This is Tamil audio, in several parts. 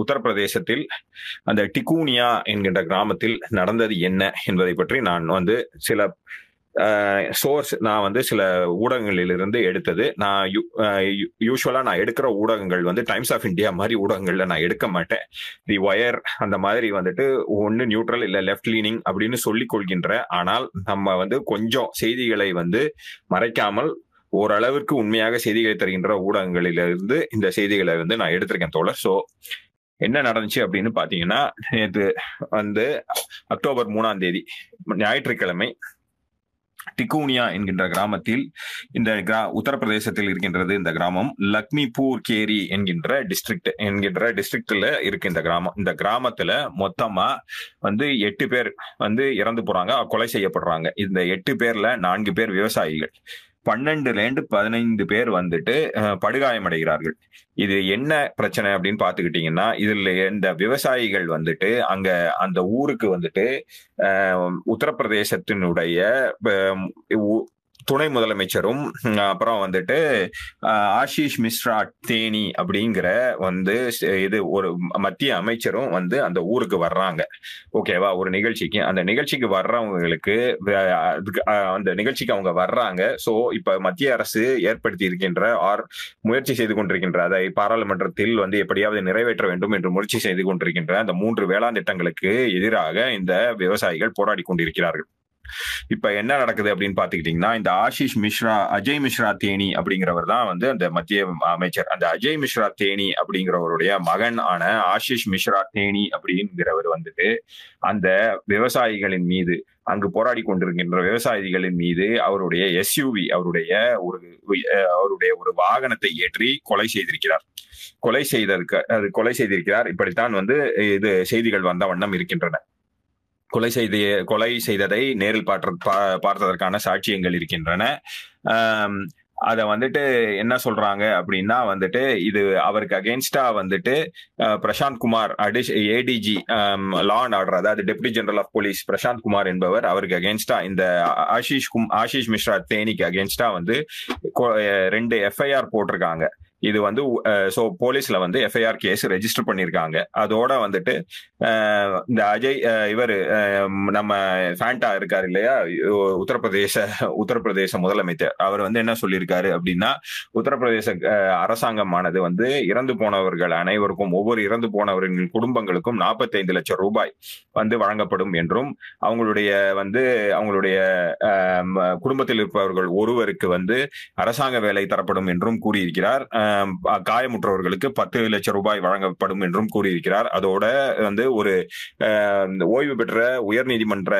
உத்தரப்பிரதேசத்தில் அந்த டிகூனியா என்கின்ற கிராமத்தில் நடந்தது என்ன என்பதை பற்றி நான் வந்து சில சோர்ஸ் நான் வந்து சில ஊடகங்களிலிருந்து எடுத்தது. நான் யூஸ்வலாக நான் எடுக்கிற ஊடகங்கள் வந்து டைம்ஸ் ஆஃப் இந்தியா மாதிரி ஊடகங்கள்ல நான் எடுக்க மாட்டேன். தி ஒயர் அந்த மாதிரி வந்துட்டு ஒன்று நியூட்ரல் இல்ல லெஃப்ட் லீனிங் அப்படின்னு சொல்லிக் கொள்கின்ற. ஆனால் நம்ம வந்து கொஞ்சம் செய்திகளை வந்து மறைக்காமல் ஓரளவிற்கு உண்மையாக செய்திகளை தருகின்ற ஊடகங்களிலிருந்து இந்த செய்திகளை வந்து நான் எடுத்திருக்கேன் தோழர். ஸோ என்ன நடந்துச்சு அப்படின்னு பாத்தீங்கன்னா நேற்று வந்து அக்டோபர் மூணாம் தேதி ஞாயிற்றுக்கிழமை டிகூனியா என்கின்ற கிராமத்தில் இந்த கிரா உத்தரப்பிரதேசத்தில் இருக்கின்றது இந்த கிராமம் லக்மிபூர் கேரி என்கின்ற டிஸ்ட்ரிக்ட் என்கின்ற டிஸ்ட்ரிக்ட்ல இருக்கு இந்த கிராமம். இந்த கிராமத்துல மொத்தமா வந்து எட்டு பேர் வந்து இறந்து போறாங்க கொலை செய்யப்படுறாங்க. இந்த எட்டு பேர்ல நான்கு பேர் விவசாயிகள். பன்னெண்டுலேருந்து பதினைந்து பேர் வந்துட்டு படுகாயமடைகிறார்கள். இது என்ன பிரச்சனை அப்படின்னு பாத்துக்கிட்டீங்கன்னா இதில் இந்த விவசாயிகள் வந்துட்டு அங்க அந்த ஊருக்கு வந்துட்டு உத்தரப்பிரதேசத்தினுடைய துணை முதலமைச்சரும் அப்புறம் வந்துட்டு ஆஷிஷ் மிஸ்ரா தேனி அப்படிங்கிற வந்து இது ஒரு மத்திய அமைச்சரும் வந்து அந்த ஊருக்கு வர்றாங்க. ஓகேவா? ஒரு நிகழ்ச்சிக்கு. அந்த நிகழ்ச்சிக்கு வர்றவங்களுக்கு அந்த நிகழ்ச்சிக்கு அவங்க வர்றாங்க. ஸோ இப்ப மத்திய அரசு ஏற்படுத்தி இருக்கின்ற ஆர் முயற்சி செய்து கொண்டிருக்கின்ற அதை பாராளுமன்றத்தில் வந்து எப்படியாவது நிறைவேற்ற வேண்டும் என்று முயற்சி செய்து கொண்டிருக்கின்ற அந்த மூன்று வேளாண் திட்டங்களுக்கு எதிராக இந்த விவசாயிகள் போராடி கொண்டிருக்கிறார்கள். இப்ப என்ன நடக்குது அப்படின்னு பாத்துக்கிட்டீங்கன்னா இந்த ஆஷிஷ் மிஸ்ரா அஜய் மிஸ்ரா தேனி அப்படிங்கிறவர் தான் வந்து அந்த மத்திய அமைச்சர். அந்த அஜய் மிஸ்ரா தேனி அப்படிங்கிறவருடைய மகன் ஆன ஆஷிஷ் மிஸ்ரா தேனி அப்படிங்கிறவர் வந்துட்டு அந்த விவசாயிகளின் மீது அங்கு போராடி கொண்டிருக்கின்ற விவசாயிகளின் மீது அவருடைய எஸ்யூவி அவருடைய ஒரு அவருடைய ஒரு வாகனத்தை ஏற்றி கொலை செய்திருக்கிறார். கொலை செய்ததற்கு அது கொலை செய்திருக்கிறார். இப்படித்தான் வந்து இது செய்திகள் வந்த வண்ணம் இருக்கின்றன. கொலை செய்த கொலை செய்ததை நேரில் பார்த்த பார்த்ததற்கான சாட்சியங்கள் இருக்கின்றன. அதை வந்துட்டு என்ன சொல்றாங்க அப்படின்னா வந்துட்டு இது அவருக்கு அகேன்ஸ்டா வந்துட்டு பிரசாந்த் குமார் அடிஷ் ஏடிஜி லா அண்ட் ஆர்டர் அதாவது deputy general of police Prashant Kumar என்பவர் அவருக்கு அகேன்ஸ்டா இந்த ஆஷிஷ் கும் ஆஷிஷ் மிஸ்ரா தேனிக்கு அகேன்ஸ்டா வந்து ரெண்டு எஃப்ஐஆர் போட்டிருக்காங்க. இது வந்து ஸோ போலீஸ்ல வந்து எஃப்ஐஆர் கேஸ் ரெஜிஸ்டர் பண்ணியிருக்காங்க அதோட வந்துட்டு இந்த அஜய் இவர் நம்ம ஃபேண்டா இருக்காரு இல்லையா? உத்தரப்பிரதேச உத்தரப்பிரதேச முதலமைச்சர். அவர் வந்து என்ன சொல்லியிருக்காரு அப்படின்னா உத்தரப்பிரதேச அரசாங்கமானது வந்து இறந்து போனவர்கள் அனைவருக்கும் ஒவ்வொரு இறந்து போனவர்களின் குடும்பங்களுக்கும் நாற்பத்தைந்து லட்சம் ரூபாய் வந்து வழங்கப்படும் என்றும் அவங்களுடைய வந்து அவங்களுடைய குடும்பத்தில் இருப்பவர்கள் ஒருவருக்கு வந்து அரசாங்க வேலை தரப்படும் என்றும் கூறியிருக்கிறார். காயமுற்றவர்களுக்கு பத்து லட்சம் ரூபாய் வழங்கப்படும் என்றும் கூறியிருக்கிறார். அதோட வந்து ஒரு ஓய்வு பெற்ற உயர் நீதிமன்ற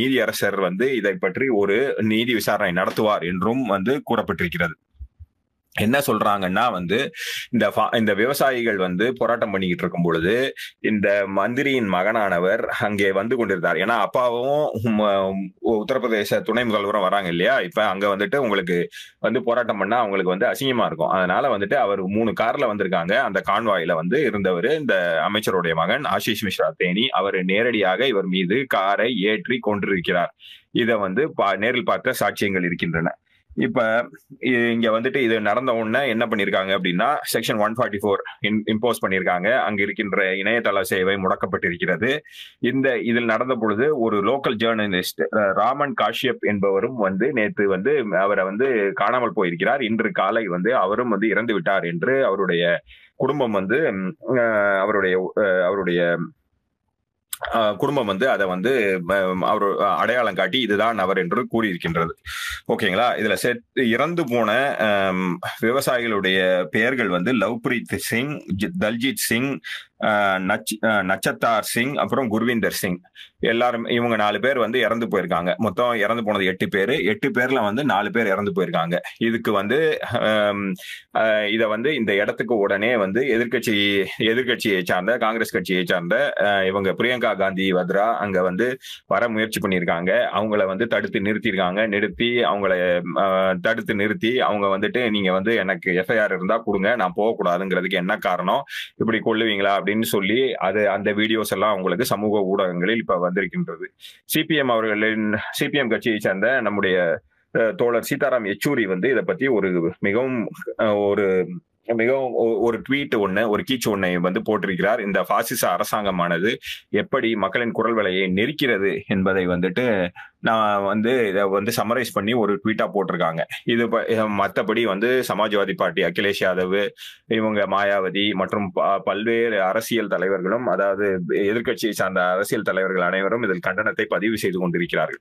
நீதியரசர் வந்து இதை பற்றி ஒரு நீதி விசாரணை நடத்துவார் என்றும் வந்து கூறப்பட்டிருக்கிறது. என்ன சொல்றாங்கன்னா வந்து இந்த இந்த விவசாயிகள் வந்து போராட்டம் பண்ணிக்கிட்டு இருக்கும் பொழுது இந்த மந்திரியின் மகனானவர் அங்கே வந்து கொண்டிருந்தார். ஏன்னா அப்பாவும் உத்தரப்பிரதேச துணை முதல்வரும் வராங்க இல்லையா? இப்ப அங்க வந்துட்டு உங்களுக்கு வந்து போராட்டம் பண்ணா அவங்களுக்கு வந்து அசிங்கமா இருக்கும். அதனால வந்துட்டு அவர் மூணு கார்ல வந்திருக்காங்க. அந்த கான்வாயில வந்து இருந்தவர் இந்த அமைச்சருடைய மகன் ஆஷிஷ் மிஸ்ரா தேனி அவர் நேரடியாக இவர் மீது காரை ஏற்றி கொண்டிருக்கிறார். இதை வந்து நேரில் பார்த்த சாட்சியங்கள் இருக்கின்றன. இப்ப இங்க வந்துட்டு இது நடந்த உடனே என்ன பண்ணிருக்காங்க அப்படின்னா section one forty four impose பண்ணிருக்காங்க. அங்க இருக்கின்ற இணையதள சேவை முடக்கப்பட்டிருக்கிறது. இந்த இதில் நடந்த பொழுது ஒரு லோக்கல் ஜேர்னலிஸ்ட் ராமன் காஷ்யப் என்பவரும் வந்து நேற்று வந்து அவரை வந்து காணாமல் போயிருக்கிறார். இன்று காலை வந்து அவரும் வந்து இறந்து விட்டார் என்று அவருடைய குடும்பம் வந்து அவருடைய அவருடைய குடும்பம் வந்து அதை வந்து அவர் அடையாளம் காட்டி இதுதான் அவர் என்று கூறியிருக்கின்றது. ஓகேங்களா? இதுல இறந்து போன விவசாயிகளுடைய பெயர்கள் வந்து லவ்பிரீத் சிங் தல்ஜித் சிங் நச்சத்தார் சிங் அப்புறம் குர்விந்தர் சிங். எல்லாரும் இவங்க நாலு பேர் வந்து இறந்து போயிருக்காங்க. மொத்தம் இறந்து போனது எட்டு பேர். எட்டு பேர்ல வந்து நாலு பேர் இறந்து போயிருக்காங்க. இதுக்கு வந்து இதை வந்து இந்த இடத்துக்கு உடனே வந்து எதிர்கட்சி எதிர்கட்சியை சார்ந்த காங்கிரஸ் கட்சியை சார்ந்த இவங்க பிரியங்கா காந்தி வத்ரா அங்க வந்து வர முயற்சி பண்ணியிருக்காங்க. அவங்கள வந்து தடுத்து நிறுத்தியிருக்காங்க. நிறுத்தி அவங்கள தடுத்து நிறுத்தி அவங்க வந்துட்டு நீங்க வந்து எனக்கு எஃப்ஐஆர் இருந்தா கொடுங்க. நான் போகக்கூடாதுங்கிறதுக்கு என்ன காரணம்? இப்படி கொள்ளுவீங்களா அப்படின்னு சொல்லி அது அந்த வீடியோஸ் எல்லாம் அவங்களுக்கு சமூக ஊடகங்களில் இப்ப வந்திருக்கின்றது. சிபிஎம் அவர்களின் சிபிஎம் கட்சியை சேர்ந்த நம்முடைய தோழர் சீதாராம் யெச்சூரி வந்து இதை பத்தி ஒரு மிகவும் ஒரு மிகவும் ஒரு ட்வீட் ஒண்ணு ஒரு கீச்சு ஒன்னை வந்து போட்டிருக்கிறார். இந்த பாசிச அரசாங்கமானது எப்படி மக்களின் குரல் விலையை நெருக்கிறது என்பதை வந்துட்டு நான் வந்து இதை வந்து சமரைஸ் பண்ணி ஒரு ட்வீட்டா போட்டிருக்காங்க. இது மற்றபடி மத்தபடி வந்து சமாஜ்வாதி பார்ட்டி அகிலேஷ் யாதவ் இவங்க மாயாவதி மற்றும் ப- பல்வேறு அரசியல் தலைவர்களும் அதாவது எதிர்க்கட்சியை சார்ந்த அரசியல் தலைவர்கள் அனைவரும் இதில் கண்டனத்தை பதிவு செய்து கொண்டிருக்கிறார்கள்.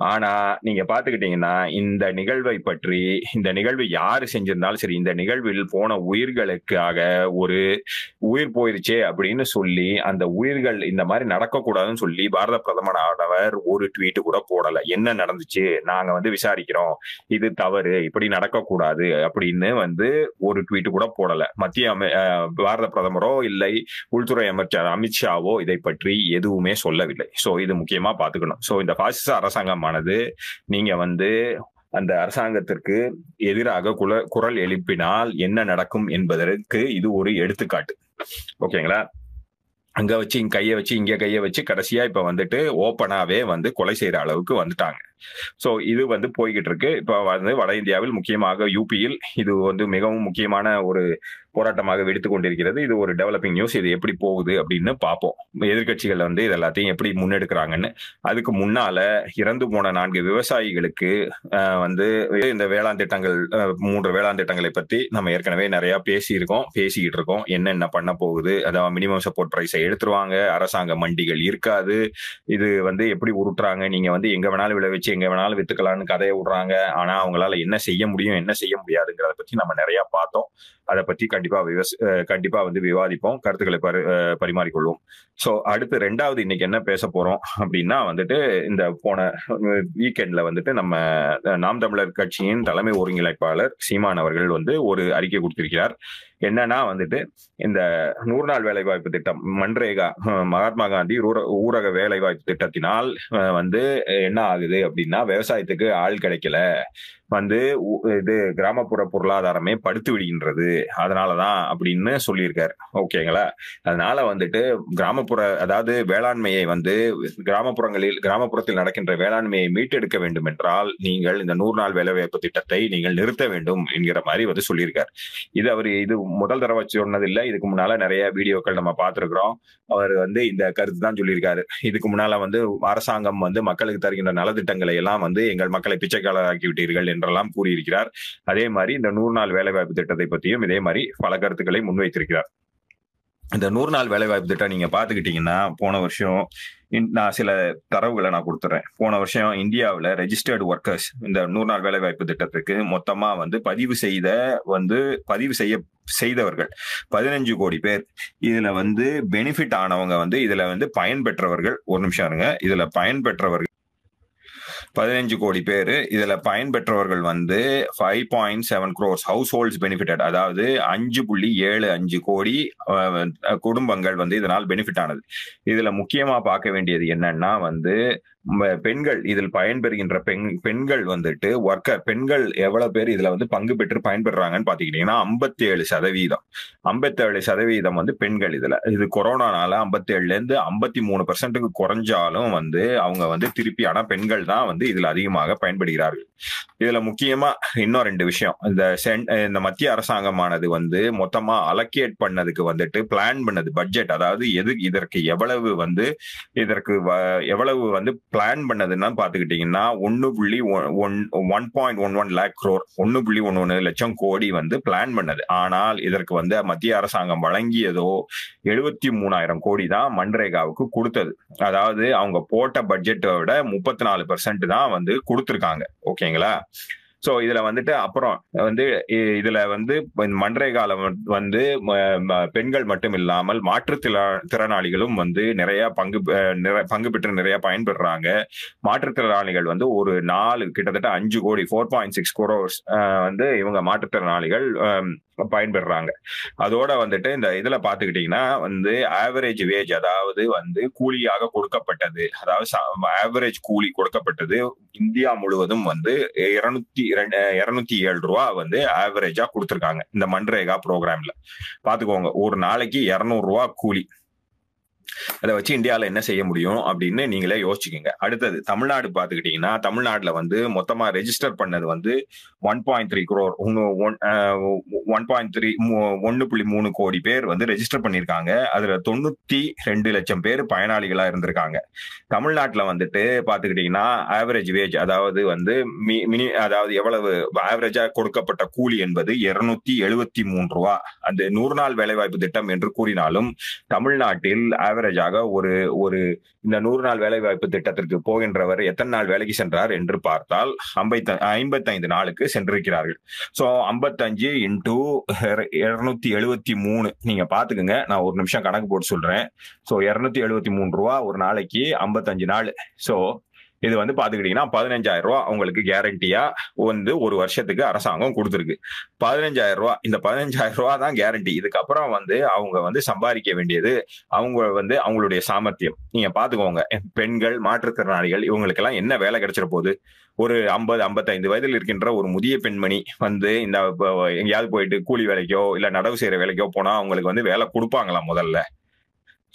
ஆனா நீங்க பாத்துக்கிட்டீங்கன்னா இந்த நிகழ்வை பற்றி இந்த நிகழ்வு யாரு செஞ்சிருந்தாலும் சரி இந்த நிகழ்வில் போன உயிர்களுக்காக ஒரு உயிர் போயிருச்சே அப்படின்னு சொல்லி அந்த உயிர்கள் இந்த மாதிரி நடக்கக்கூடாதுன்னு சொல்லி பாரத பிரதமர் ஆனவர் ஒரு ட்வீட்டு கூட போடல. என்ன நடந்துச்சு? நாங்க வந்து விசாரிக்கிறோம். இது தவறு. இப்படி நடக்கக்கூடாது அப்படின்னு வந்து ஒரு ட்வீட்டு கூட போடல. மத்திய அமை பாரத பிரதமரோ இல்லை உள்துறை அமைச்சர் அமித்ஷாவோ இதை பற்றி எதுவுமே சொல்லவில்லை. சோ இது முக்கியமா பாத்துக்கணும். சோ இந்த பாசிச முக்கியமானது நீங்க வந்து அந்த அரசாங்கத்திற்கு எதிராக குல குரல் எழுப்பினால் என்ன நடக்கும் என்பதற்கு இது ஒரு எடுத்துக்காட்டு. ஓகேங்களா? அங்க வச்சு இங்க கையை வச்சு இங்க கையை வச்சு கடைசியா இப்ப வந்துட்டு ஓப்பனாவே வந்து கொலை செய்யற அளவுக்கு வந்துட்டாங்க. சோ இது வந்து போய்கிட்டு இருக்கு இப்போ வந்து வட இந்தியாவில் முக்கியமாக யூபியில் இது வந்து மிகவும் முக்கியமான ஒரு போராட்டமாக வெடித்து கொண்டிருக்கிறது. இது ஒரு டெவலப்பிங் நியூஸ் இது எப்படி போகுது அப்படின்னு பார்ப்போம் எதிர்கட்சிகள் வந்து இது எல்லாத்தையும் எப்படி முன்னெடுக்கிறாங்கன்னு. அதுக்கு முன்னால இறந்து போன நான்கு விவசாயிகளுக்கு ஆஹ், வந்து இந்த வேளாண் திட்டங்கள் மூன்று வேளாண் திட்டங்களை பத்தி நம்ம ஏற்கனவே நிறைய பேசியிருக்கோம் பேசிக்கிட்டு இருக்கோம் என்னென்ன பண்ண போகுது அதாவது மினிமம் சப்போர்ட் பிரைஸை எடுத்துருவாங்க அரசாங்க மண்டிகள் இருக்காது. இது வந்து எப்படி உருட்டுறாங்க நீங்க வந்து எங்க வேணாலும் விளைவிச்சு எங்க வேணாலும் வித்துக்கலாம்னு கதையை விடுறாங்க. ஆனா அவங்களால என்ன செய்ய முடியும் என்ன செய்ய முடியாதுங்கிறத பத்தி நம்ம நிறைய பார்த்தோம். அதை பத்தி கண்டிப்பா விவச கண்டிப்பா வந்து விவாதிப்போம் கருத்துக்களை பரி பரிமாறிக்கொள்வோம். சோ அடுத்து ரெண்டாவது இன்னைக்கு என்ன பேச போறோம் அப்படின்னா வந்துட்டு இந்த போன வீக்கெண்ட்ல வந்துட்டு நம்ம நாம் தமிழர் கட்சியின் தலைமை ஒருங்கிணைப்பாளர் சீமான் அவர்கள் வந்து ஒரு அறிக்கை கொடுத்திருக்கிறார். என்னன்னா வந்துட்டு இந்த நூறு நாள் வேலைவாய்ப்பு திட்டம் மன்ரேகா மகாத்மா காந்தி ஊரக ஊரக வேலைவாய்ப்பு திட்டத்தினால் அஹ், வந்து என்ன ஆகுது அப்படின்னா விவசாயத்துக்கு ஆள் கிடைக்கல. வந்து உ- இது கிராமப்புற பொருளாதாரமே படுத்து விடுகின்றது. அதனாலதான் அப்படின்னு சொல்லியிருக்காரு. ஓகேங்களா? அதனால வந்துட்டு கிராமப்புற அதாவது வேளாண்மையை வந்து கிராமப்புறங்களில் கிராமப்புறத்தில் நடக்கின்ற வேளாண்மையை மீட்டெடுக்க வேண்டும் என்றால் நீங்கள் இந்த நூறு நாள் வேலைவாய்ப்பு திட்டத்தை நீங்கள் நிறுத்த வேண்டும் என்கிற மாதிரி வந்து சொல்லியிருக்காரு. இது அவர் இது முதல் தடவை சொன்னதில்லை. இதுக்கு முன்னால நிறைய வீடியோக்கள் நம்ம பார்த்துருக்குறோம். அவர் வந்து இந்த கருத்து தான் சொல்லியிருக்காரு. இதுக்கு முன்னால வந்து அரசாங்கம் வந்து மக்களுக்கு தருகின்ற நலத்திட்டங்களை எல்லாம் வந்து எங்கள் மக்களை பிச்சைக்காலராக்கி விட்டீர்கள் என்றெல்லாம் கூறியிருக்கிறார். அதே மாதிரி இந்த நூறு நாள் வேலைவாய்ப்பு திட்டத்தை பற்றியும் இதே மாதிரி பல கருத்துக்களை முன்வைத்திருக்கிறார். இந்த நூறு நாள் வேலைவாய்ப்பு திட்டம் நீங்க பாத்துக்கிட்டீங்கன்னா போன வருஷம் இன்- நான் சில தரவுகளை நான் கொடுத்துறேன். போன வருஷம் இந்தியாவில் ரெஜிஸ்டர்டு ஒர்க்கர்ஸ் இந்த நூறு நாள் வேலைவாய்ப்பு திட்டத்துக்கு மொத்தமா வந்து பதிவு செய்த வந்து பதிவு செய்ய செய்தவர்கள் பதினஞ்சு கோடி பேர். இதுல வந்து பெனிஃபிட் ஆனவங்க வந்து இதுல வந்து பயன்பெற்றவர்கள் ஒரு நிமிஷம் இருங்க. இதுல பயன்பெற்றவர்கள் பதினஞ்சு கோடி பேர். இதுல பயன்பெற்றவர்கள் வந்து five point seven crores households benefited அதாவது அஞ்சு புள்ளி ஏழு அஞ்சு கோடி அஹ், குடும்பங்கள் வந்து இதனால் பெனிஃபிட் ஆனது. இதுல முக்கியமா பார்க்க வேண்டியது என்னன்னா வந்து பெண்கள் இதில் பயன்பெறுகின்ற பெண் பெண்கள் வந்துட்டு ஒர்க்கர் பெண்கள் எவ்வளவு பேர் இதுல வந்து பங்கு பெற்று பயன்பெறாங்கன்னு பாத்துக்கிட்டீங்கன்னா ஐம்பத்தி ஏழு சதவீதம். ஐம்பத்தி ஏழு சதவீதம் வந்து பெண்கள் இதுல. இது கொரோனானால ஐம்பத்தி ஏழுல இருந்து ஐம்பத்தி மூணு பெர்சென்ட்டுக்கு குறைஞ்சாலும் வந்து அவங்க வந்து திருப்பி ஆனா பெண்கள் தான் வந்து இதுல அதிகமாக பயன்படுகிறார்கள். இதுல முக்கியமா இன்னும் ரெண்டு விஷயம். இந்த சென்- இந்த மத்திய அரசாங்கமானது வந்து மொத்தமா அலக்கேட் பண்ணதுக்கு வந்துட்டு பிளான் பண்ணது பட்ஜெட் அதாவது எது இதற்கு எவ்வளவு வந்து இதற்கு வ- எவ்வளவு வந்து பிளான் பண்ணதுன்னா பாத்துக்கிட்டீங்கன்னா ஒன்னு புள்ளி one one point one one lakh crore ஒன்னு புள்ளி ஒன்னு ஒன்னு லட்சம் கோடி வந்து பிளான் பண்ணது. ஆனால் இதற்கு வந்து மத்திய அரசாங்கம் வழங்கியதோ எழுபத்தி மூணாயிரம் கோடி தான் மன்ரேகாவுக்கு கொடுத்தது. அதாவது அவங்க போட்ட பட்ஜெட்டை விட முப்பத்தி நாலு பெர்சென்ட் தான் வந்து கொடுத்துருக்காங்க. ஓகேங்களா சோ இதுல வந்துட்டு அப்புறம் வந்து இ- இதுல வந்து இந்த மன்ரேகால வந்து- ம- பெண்கள் மட்டும் இல்லாமல் மாற்றுத்திற திறனாளிகளும் வந்து நிறைய பங்கு பெ- பங்கு பெற்று நிறைய பயன்பெறாங்க. மாற்றுத்திறனாளிகள் வந்து ஒரு நாலு கிட்டத்தட்ட அஞ்சு கோடி ஃபோர் பாயிண்ட் சிக்ஸ் குரோர்ஸ் வந்து இவங்க மாற்றுத்திறனாளிகள் பயன்பெறாங்க. அதோட வந்துட்டு இந்த இதுல பாத்துக்கிட்டீங்கன்னா வந்து ஆவரேஜ் வேஜ் அதாவது வந்து கூலியாக கொடுக்கப்பட்டது. அதாவது ஆவரேஜ் கூலி கொடுக்கப்பட்டது இந்தியா முழுவதும் வந்து இருநூத்தி இருநூத்தி ஏழு ரூபா வந்து ஆவரேஜா கொடுத்துருக்காங்க. இந்த மன்ரேகா ப்ரோக்ராம்ல பாத்துக்கோங்க ஒரு நாளைக்கு இருநூறு ரூபா கூலி. அதை வச்சு இந்தியாவில் என்ன செய்ய முடியும் அப்படின்னு நீங்களே யோசிச்சுக்கோங்க. அடுத்தது தமிழ்நாடு பார்த்துக்கிட்டீங்கன்னா தமிழ்நாட்டில் வந்து மொத்தமாக ரெஜிஸ்டர் பண்ணது வந்து one point three crore one point three ஒன்று புள்ளி மூணு கோடி பேர் வந்து ரெஜிஸ்டர் பண்ணியிருக்காங்க. அதில் தொண்ணூற்றி ரெண்டு லட்சம் பேர் பயனாளிகளாக இருந்திருக்காங்க. தமிழ்நாட்டில் வந்துட்டு பார்த்துக்கிட்டிங்கன்னா ஆவரேஜ் வேஜ் அதாவது வந்து மினி அதாவது எவ்வளவு ஆவரேஜாக கொடுக்கப்பட்ட கூலி என்பது இருநூத்தி எழுபத்தி மூன்று ரூபா. அந்த நூறு நாள் வேலைவாய்ப்பு திட்டம் என்று கூறினாலும் தமிழ்நாட்டில் ஆவரேஜாக ஒரு ஒரு இந்த நூறு நாள் வேலைவாய்ப்பு திட்டத்திற்கு போகின்றவர் எத்தனை நாள் வேலைக்கு சென்றார் என்று பார்த்தால் ஐம்பத்தி ஐம்பத்தைந்து நாளுக்கு சென்றிருக்கிறார்கள். ஸோ ஐம்பத்தஞ்சு இன்டூ இருநூத்தி எழுபத்தி மூணு. நீங்க பாத்துக்கோங்க நான் ஒரு நிமிஷம் கணக்கு போட்டு சொல்றேன். ஸோ இருநூத்தி எழுபத்தி மூணு ரூபா ஒரு நாளைக்கு ஐம்பத்தஞ்சு நாள். ஸோ இது வந்து பாத்துக்கிட்டீங்கன்னா பதினஞ்சாயிரம் ரூபா அவங்களுக்கு கேரண்டியா வந்து ஒரு வருஷத்துக்கு அரசாங்கம் கொடுத்துருக்கு. பதினஞ்சாயிரம் ரூபா இந்த பதினஞ்சாயிரம் ரூபா தான் கேரண்டி இதுக்கப்புறம் வந்து அவங்க வந்து சம்பாதிக்க வேண்டியது அவங்க வந்து அவங்களுடைய சாமர்த்தியம். நீங்க பாத்துக்கோங்க பெண்கள் மாற்றுத்திறனாளிகள் இவங்களுக்கு எல்லாம் என்ன வேலை கிடைச்சிட போகுது? ஒரு ஐம்பது ஐம்பத்தைந்து வயதில் இருக்கின்ற ஒரு முதிய பெண்மணி வந்து இந்த எங்கேயாவது போயிட்டு கூலி வேலைக்கோ இல்ல நடவு செய்யற வேலைக்கோ போனா அவங்களுக்கு வந்து வேலை கொடுப்பாங்களா முதல்ல?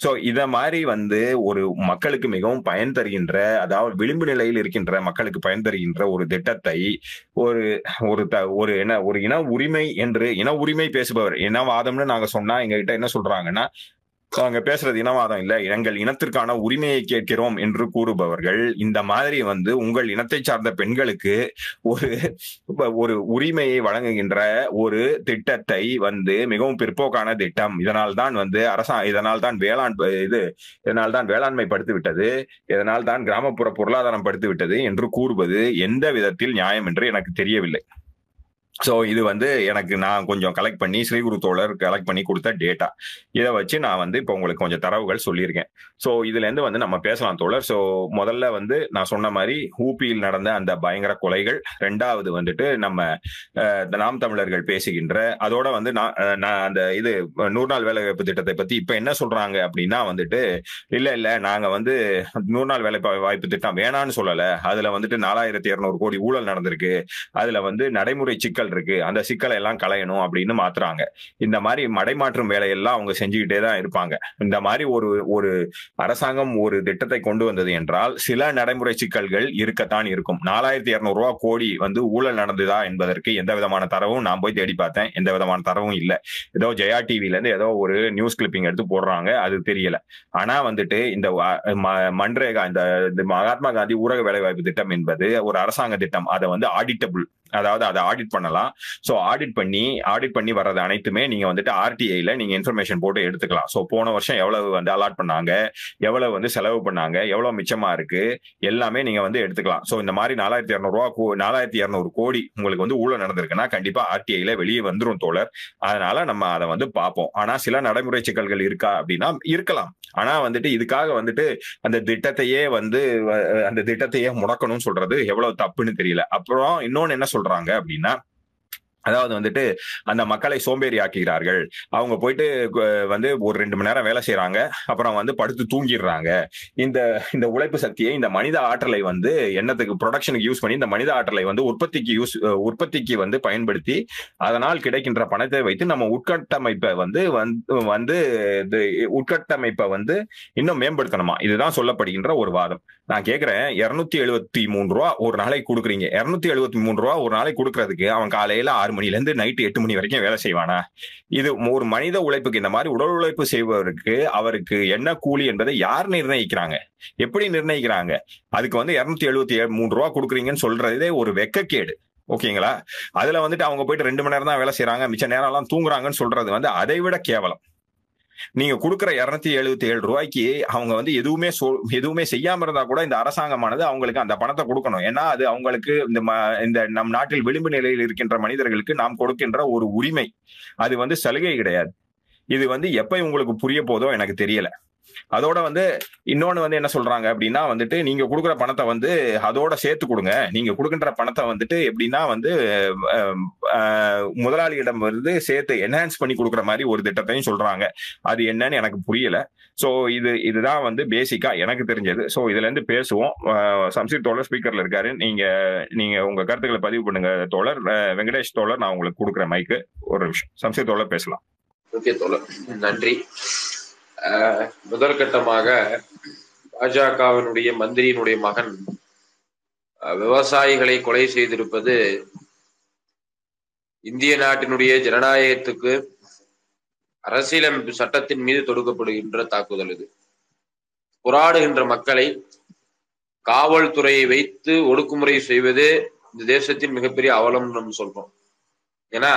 சோ இத மாதிரி வந்து ஒரு மக்களுக்கு மிகவும் பயன் தருகின்ற அதாவது விளிம்பு நிலையில் இருக்கின்ற மக்களுக்கு பயன் தருகின்ற ஒரு திட்டத்தை ஒரு ஒரு த ஒரு என்ன ஒரு இன உரிமை என்று இன உரிமை பேசுபவர் இனவாதம்னு நாங்க சொன்னா எங்ககிட்ட என்ன சொல்றாங்கன்னா அங்க பேசுறது இனவாதம் இல்ல. எங்கள் இனத்திற்கான உரிமையை கேட்கிறோம் என்று கூறுபவர்கள் இந்த மாதிரி வந்து உங்கள் இனத்தை சார்ந்த பெண்களுக்கு ஒரு ஒரு உரிமையை வழங்குகின்ற ஒரு திட்டத்தை வந்து மிகவும் பிற்போக்கான திட்டம். இதனால் தான் வந்து அரசா இதனால் தான் வேளாண் இது இதனால் தான் வேளாண்மை படுத்து விட்டது இதனால் தான் கிராமப்புற பொருளாதாரம் படுத்து விட்டது என்று கூறுவது எந்த விதத்தில் நியாயம் என்று எனக்கு தெரியவில்லை. ஸோ இது வந்து எனக்கு நான் கொஞ்சம் கலெக்ட் பண்ணி ஸ்ரீகுரு தோழர் கலெக்ட் பண்ணி கொடுத்த டேட்டா இதை வச்சு நான் வந்து இப்போ உங்களுக்கு கொஞ்சம் தரவுகள் சொல்லியிருக்கேன். ஸோ இதுலேருந்து வந்து நம்ம பேசலாம் தோழர். ஸோ முதல்ல வந்து நான் சொன்ன மாதிரி ஊபியில் நடந்த அந்த பயங்கர கொலைகள் ரெண்டாவது வந்துட்டு நம்ம நாம் தமிழர்கள் பேசுகின்ற அதோட வந்து நான் நான் அந்த இது நூறு நாள் வேலைவாய்ப்பு திட்டத்தை பற்றி இப்போ என்ன சொல்றாங்க அப்படின்னா வந்துட்டு இல்லை இல்லை நாங்கள் வந்து நூறு நாள் வேலை வாய்ப்பு திட்டம் வேணான்னு சொல்லலை. அதில் வந்துட்டு நாலாயிரத்தி இரநூறு கோடி ஊழல் நடந்திருக்கு. அதில் வந்து நடைமுறை சிக்கல் சிக்கல் இருக்கு. அந்த சிக்கலை எல்லாம் களையணும் அப்படின்னு மாத்துறாங்க. இந்த மாதிரி மடைமாற்றும் வேலையெல்லாம் அவங்க செஞ்சுக்கிட்டே தான் இருப்பாங்க. இந்த மாதிரி ஒரு ஒரு அரசாங்கம் ஒரு திட்டத்தை கொண்டு வந்தது என்றால் சில நடைமுறை சிக்கல்கள் இருக்கத்தான் இருக்கும். நாலாயிரத்தி இருநூறு ரூபா கோடி வந்து ஊழல் நடந்ததா என்பதற்கு எந்த விதமான தரவும் நான் போய் தேடி பார்த்தேன். எந்த விதமான தரவும் இல்லை. ஏதோ ஜெயா டிவில இருந்து ஏதோ ஒரு நியூஸ் கிளிப்பிங் எடுத்து போடுறாங்க. அது தெரியல. ஆனா வந்துட்டு இந்த மன்ரேகா இந்த மகாத்மா காந்தி ஊரக வேலைவாய்ப்பு திட்டம் என்பது ஒரு அரசாங்க திட்டம். அதை வந்து ஆடிட்டபிள் அதாவது அதை ஆடிட் பண்ணலாம். ஸோ ஆடிட் பண்ணி ஆடிட் பண்ணி வர்றது அனைத்துமே நீங்க வந்துட்டு ஆர்டிஐல நீங்க இன்ஃபர்மேஷன் போட்டு எடுத்துக்கலாம். ஸோ போன வருஷம் எவ்வளவு வந்து அலாட் பண்ணாங்க எவ்வளவு வந்து செலவு பண்ணாங்க எவ்வளவு மிச்சமா இருக்கு எல்லாமே நீங்க வந்து எடுத்துக்கலாம். ஸோ இந்த மாதிரி நாலாயிரத்தி இரநூறுவா நாலாயிரத்தி இரநூறு கோடி உங்களுக்கு வந்து ஊழல் நடந்திருக்குன்னா கண்டிப்பா ஆர்டிஐல வெளியே வந்துரும் தோழர். அதனால நம்ம அதை வந்து பார்ப்போம். ஆனா சில நடைமுறை சிக்கல்கள் இருக்கா அப்படின்னா இருக்கலாம். ஆனா வந்துட்டு இதுக்காக வந்துட்டு அந்த திட்டத்தையே வந்து அந்த திட்டத்தையே முடக்கணும்னு சொல்றது எவ்வளவு தப்புன்னு தெரியல. அப்புறம் இன்னொன்னு என்ன சொல்றாங்க அப்படின்னா அதாவது வந்துட்டு அந்த மக்களை சோம்பேறி ஆக்குகிறார்கள் அவங்க போயிட்டு வந்து ஒரு ரெண்டு மணி நேரம் வேலை செய்யறாங்க அப்புறம் வந்து படுத்து தூங்கிடுறாங்க. இந்த இந்த உழைப்பு சக்தியை இந்த மனித ஆற்றலை வந்து என்னத்துக்கு ப்ரொடக்ஷனுக்கு யூஸ் பண்ணி இந்த மனித ஆற்றலை வந்து உற்பத்திக்கு யூஸ் உற்பத்திக்கு வந்து பயன்படுத்தி அதனால் கிடைக்கின்ற பணத்தை வைத்து நம்ம உட்கட்டமைப்பை வந்து வந்து உட்கட்டமைப்பை வந்து இன்னும் மேம்படுத்தணுமா? இதுதான் சொல்லப்படுகின்ற ஒரு வாதம். நான் கேட்கிறேன் இருநூத்தி எழுபத்தி மூணு ரூபா ஒரு நாளைக்கு கொடுக்குறீங்க. இருநூத்தி எழுபத்தி மூணு ரூபா ஒரு நாளைக்கு கொடுக்கறதுக்கு அவன் காலையில ஆறு மணிலேருந்து நைட்டு எட்டு மணி வரைக்கும் வேலை செய்வானா? இது ஒரு மனித உழைப்புக்கு இந்த மாதிரி உடல் உழைப்பு செய்பவருக்கு அவருக்கு என்ன கூலி என்பதை யார் நிர்ணயிக்கிறாங்க? எப்படி நிர்ணயிக்கிறாங்க? அதுக்கு வந்து இருநூத்தி எழுபத்தி மூணு ரூபா கொடுக்குறீங்கன்னு சொல்றதே ஒரு வெக்கக்கேடு. ஓகேங்களா? அதுல வந்துட்டு அவங்க போயிட்டு ரெண்டு மணி நேரம் தான் வேலை செய்யறாங்க மிச்ச நேரம் எல்லாம் தூங்குறாங்கன்னு சொல்றது வந்து அதை விட கேவலம். நீங்க கொடுக்குற இருநூத்தி எழுபத்தி ஏழு ரூபாய்க்கு அவங்க வந்து எதுவுமே சொல் எதுவுமே செய்யாம இருந்தா கூட இந்த அரசாங்கமானது அவங்களுக்கு அந்த பணத்தை கொடுக்கணும். ஏன்னா அது அவங்களுக்கு இந்த இந்த நம் நாட்டில் விளிம்பு நிலையில் இருக்கின்ற மனிதர்களுக்கு நாம் கொடுக்கின்ற ஒரு உரிமை. அது வந்து சலுகை கிடையாது. இது வந்து எப்ப உங்களுக்கு புரிய போதோ எனக்கு தெரியல. அதோட வந்து இன்னொன்னு வந்து என்ன சொல்றாங்க அப்படின்னா வந்துட்டு நீங்க கொடுக்குற பணத்தை வந்து அதோட சேர்த்து கொடுங்க. நீங்க கொடுக்கின்ற பணத்தை வந்துட்டு எப்படின்னா வந்து முதலாளியிடம் வந்து சேர்த்து என்ஹான்ஸ் பண்ணி கொடுக்குற மாதிரி ஒரு திட்டத்தையும் சொல்றாங்க. அது என்னன்னு எனக்கு புரியல. ஸோ இது இதுதான் வந்து பேசிக்கா எனக்கு தெரிஞ்சது. ஸோ இதுல இருந்து பேசுவோம். சம்சீர் தோழர் ஸ்பீக்கர்ல இருக்காரு. நீங்க நீங்க உங்க கருத்துக்களை பதிவு பண்ணுங்க தோழர். வெங்கடேஷ் தோழர் நான் உங்களுக்கு கொடுக்குற மைக்கு ஒரு நிமிஷம். சம்சீர் தோழர் பேசலாம். ஓகே தோழர். நன்றி. முதற்கட்டமாக பாஜகவினுடைய மந்திரியினுடைய மகன் விவசாயிகளை கொலை செய்திருப்பது இந்திய நாட்டினுடைய ஜனநாயகத்துக்கு அரசியலமைப்பு சட்டத்தின் மீது தொடுக்கப்படுகின்ற தாக்குதல் இது. போராடுகின்ற மக்களை காவல்துறையை வைத்து ஒடுக்குமுறை செய்வது இந்த தேசத்தின் மிகப்பெரிய அவலம் நம்ம சொல்றோம். ஏன்னா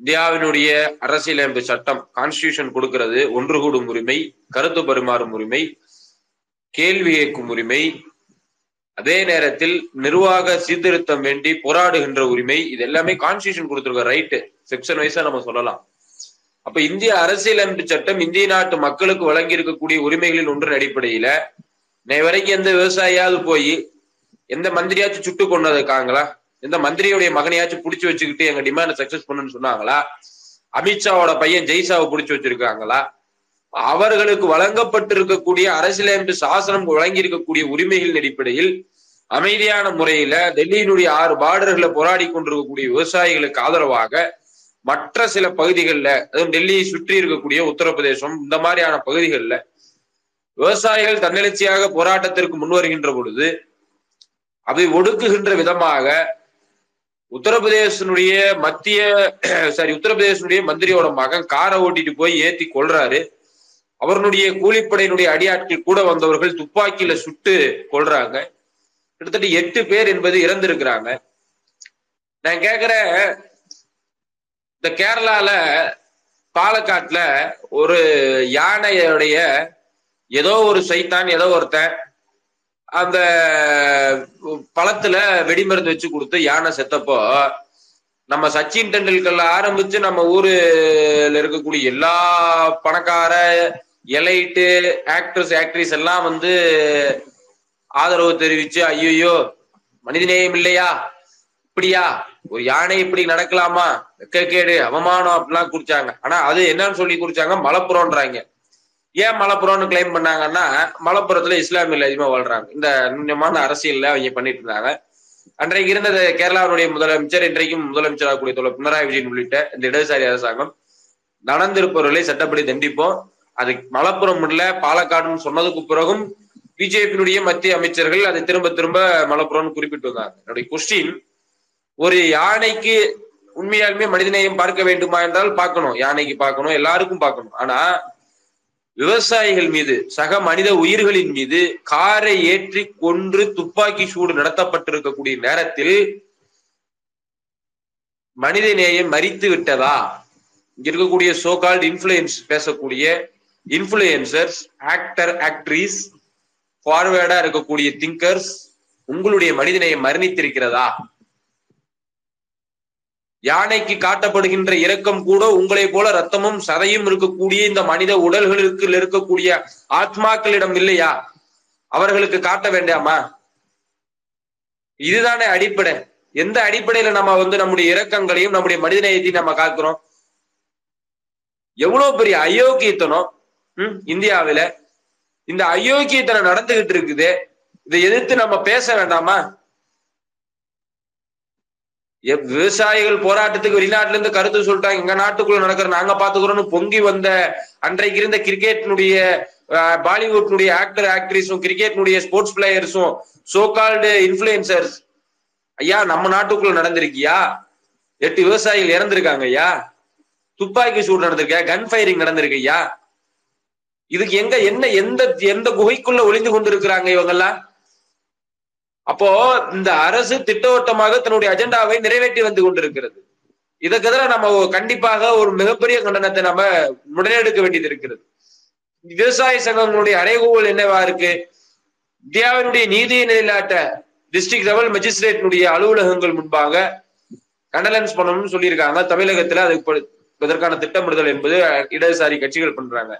இந்தியாவினுடைய அரசியலமைப்பு சட்டம் கான்ஸ்டியூஷன் கொடுக்கிறது ஒன்று கூடும் உரிமை கருத்து பரிமாறும் உரிமை கேள்வி கேட்கும் உரிமை அதே நேரத்தில் நிர்வாக சீர்திருத்தம் வேண்டி போராடுகின்ற உரிமை இது எல்லாமே கான்ஸ்டியூஷன் கொடுத்துருக்க ரைட்டு செக்ஷன் வைஸா நம்ம சொல்லலாம். அப்ப இந்திய அரசியலமைப்பு சட்டம் இந்திய நாட்டு மக்களுக்கு வழங்கி இருக்கக்கூடிய உரிமைகளில் ஒன்றின் அடிப்படையில இன்னை வரைக்கும் எந்த விவசாயியாவது போய் எந்த மந்திரியாச்சும் சுட்டு கொண்டதுக்காங்களா இந்த மந்திரியுடைய மகனையாச்சும் புடிச்சு வச்சுக்கிட்டு எங்க டிமாண்ட் சக்சஸ் பண்ணுன்னு சொன்னாங்களா? அமித்ஷாவோட பையன் ஜெய்சாவை புடிச்சு வச்சிருக்காங்களா? அவர்களுக்கு வழங்கப்பட்டிருக்கக்கூடிய அரசியலமைப்பு சாசனம் வழங்கி இருக்கக்கூடிய உரிமைகளின் அடிப்படையில் அமைதியான முறையில டெல்லியினுடைய ஆறு பார்டர்களை போராடி கொண்டிருக்கக்கூடிய விவசாயிகளுக்கு ஆதரவாக மற்ற சில பகுதிகளில் அதுவும் டெல்லியை சுற்றி இருக்கக்கூடிய உத்தரப்பிரதேசம் இந்த மாதிரியான பகுதிகளில் விவசாயிகள் தன்னெழுச்சியாக போராட்டத்திற்கு முன்வருகின்ற பொழுது அதை ஒடுக்குகின்ற விதமாக உத்தரப்பிரதேசனுடைய மத்திய சாரி உத்தரப்பிரதேசனுடைய மந்திரியோட மகன் காரை ஓட்டிட்டு போய் ஏத்தி கொள்றாரு அவருடைய கூலிப்படையினுடைய அடியாட்கள் கூட வந்தவர்கள் துப்பாக்கியில சுட்டு கொள்றாங்க கிட்டத்தட்ட எட்டு பேர் என்பது இறந்திருக்கிறாங்க. நான் கேக்குறேன் இந்த கேரளால பாலக்காட்டுல ஒரு யானையுடைய ஏதோ ஒரு சைத்தான் ஏதோ ஒருத்தன் அந்த பழத்துல வெடிமருந்து வச்சு கொடுத்து யானை செத்தப்போ நம்ம சச்சின் டெண்டுல்கர்ல ஆரம்பிச்சு நம்ம ஊருல இருக்கக்கூடிய எல்லா பணக்கார எலைட்டு ஆக்டர்ஸ் ஆக்ட்ரிஸ் எல்லாம் வந்து ஆதரவு தெரிவிச்சு ஐயோ மனிதநேயம் இல்லையா? இப்படியா? ஒரு யானை இப்படி நடக்கலாமா? கேடு அவமானம் அப்படிலாம் குடிச்சாங்க. ஆனா அது என்னன்னு சொல்லி குடிச்சாங்க மலப்புறம்ன்றாங்க ஏன் மலப்புறம்னு கிளைம் பண்ணாங்கன்னா மலப்புறத்துல இஸ்லாமியில் அதிகமா வாழ்றாங்க. இந்த நுண்ணியமான அரசியல்ல அவங்க பண்ணிட்டு இருந்தாங்க. அன்றைக்கு இருந்த கேரளாவுடைய முதலமைச்சர் இன்றைக்கும் முதலமைச்சராக கூடிய தோழர் பினராயி விஜயன் உள்ளிட்ட இந்த இடதுசாரி அரசாங்கம் நடந்திருப்பவர்களை சட்டப்படி தண்டிப்போம். அது மலப்புறம் இல்ல பாலக்காடுன்னு சொன்னதுக்கு பிறகும் பிஜேபியினுடைய மத்திய அமைச்சர்கள் அதை திரும்ப திரும்ப மலப்புறம்னு குறிப்பிட்டு வந்தாங்க. என்னுடைய கொஸ்டின் ஒரு யானைக்கு உண்மையாலுமே மனிதநேயம் பார்க்க வேண்டுமா என்றால் பார்க்கணும். யானைக்கு பார்க்கணும் எல்லாருக்கும் பார்க்கணும். ஆனா விவசாயிகள் மீது சக மனித உயிர்களின் மீது காரை ஏற்றி கொன்று துப்பாக்கி சூடு நடத்தப்பட்டிருக்கக்கூடிய நேரத்தில் மனித நேயம் மறித்து விட்டதா? இங்க இருக்கக்கூடிய சோகால்டு இன்ஃபுளுயன்ஸ் பேசக்கூடிய இன்ஃபுளுயன்சர்ஸ் ஆக்டர் ஆக்ட்ரிஸ் ஃபார்வேர்டா இருக்கக்கூடிய திங்கர்ஸ் உங்களுடைய மனிதநேயம் மரணித்திருக்கிறதா? யானைக்கு காட்டப்படுகின்ற இரக்கம் கூட உங்களை போல ரத்தமும் சதையும் இருக்கக்கூடிய இந்த மனித உடல்களுக்கு இருக்கக்கூடிய ஆத்மாக்களிடம் இல்லையா? அவர்களுக்கு காட்ட வேண்டாமா? இதுதானே அடிப்படை. எந்த அடிப்படையில நம்ம வந்து நம்முடைய இரக்கங்களையும் நம்முடைய மனிதநேயத்தையும் நம்ம காக்கிறோம்? எவ்வளவு பெரிய அயோக்கியத்தனம் உம் இந்தியாவில. இந்த அயோக்கியத்தனம் நடந்துகிட்டு இருக்குது. இதை எதிர்த்து நம்ம பேச வேண்டாமா? விவசாயிகள் போராட்டத்துக்கு வெளிநாட்டுல இருந்து கருத்து சொல்லிட்டாங்க. எங்க நாட்டுக்குள்ள நடக்கிற நாங்க பாத்துக்கிறோம்னு பொங்கி வந்த அன்றைக்கு இருந்த கிரிக்கெட்னுடைய பாலிவுட்னுடைய ஆக்டர் ஆக்ட்ரிஸும் கிரிக்கெட்னுடைய ஸ்போர்ட்ஸ் பிளேயர்ஸும் சோகால்டு இன்ஃபுளுசர்ஸ் ஐயா நம்ம நாட்டுக்குள்ள நடந்திருக்கியா? எட்டு விவசாயிகள் இறந்திருக்காங்க ஐயா. துப்பாக்கி சூடு நடந்திருக்கா? கன் ஃபயரிங் நடந்திருக்கு ஐயா. இதுக்கு எங்க என்ன எந்த எந்த குகைக்குள்ள ஒளிந்து கொண்டு இருக்கிறாங்க இவங்கெல்லாம்? அப்போ இந்த அரசு திட்டவட்டமாக தன்னுடைய அஜெண்டாவை நிறைவேற்றி வந்து கொண்டிருக்கிறது. இதற்கு எதிராக நம்ம கண்டிப்பாக ஒரு மிகப்பெரிய கண்டனத்தை நம்ம முன்னெடுக்க வேண்டியது இருக்கிறது. விவசாய சங்கங்களுடைய அறைகூவல் என்னவா இருக்கு? இந்தியாவினுடைய நீதி நிலையாட்ட டிஸ்ட்ரிக்ட் லெவல் மெஜிஸ்ட்ரேட்டினுடைய அலுவலகங்கள் முன்பாக கண்டலன்ஸ் பண்ணணும்னு சொல்லியிருக்காங்க. தமிழகத்துல அதுக்கு இதற்கான திட்டமிடுதல் என்பது இடதுசாரி கட்சிகள் பண்றாங்க.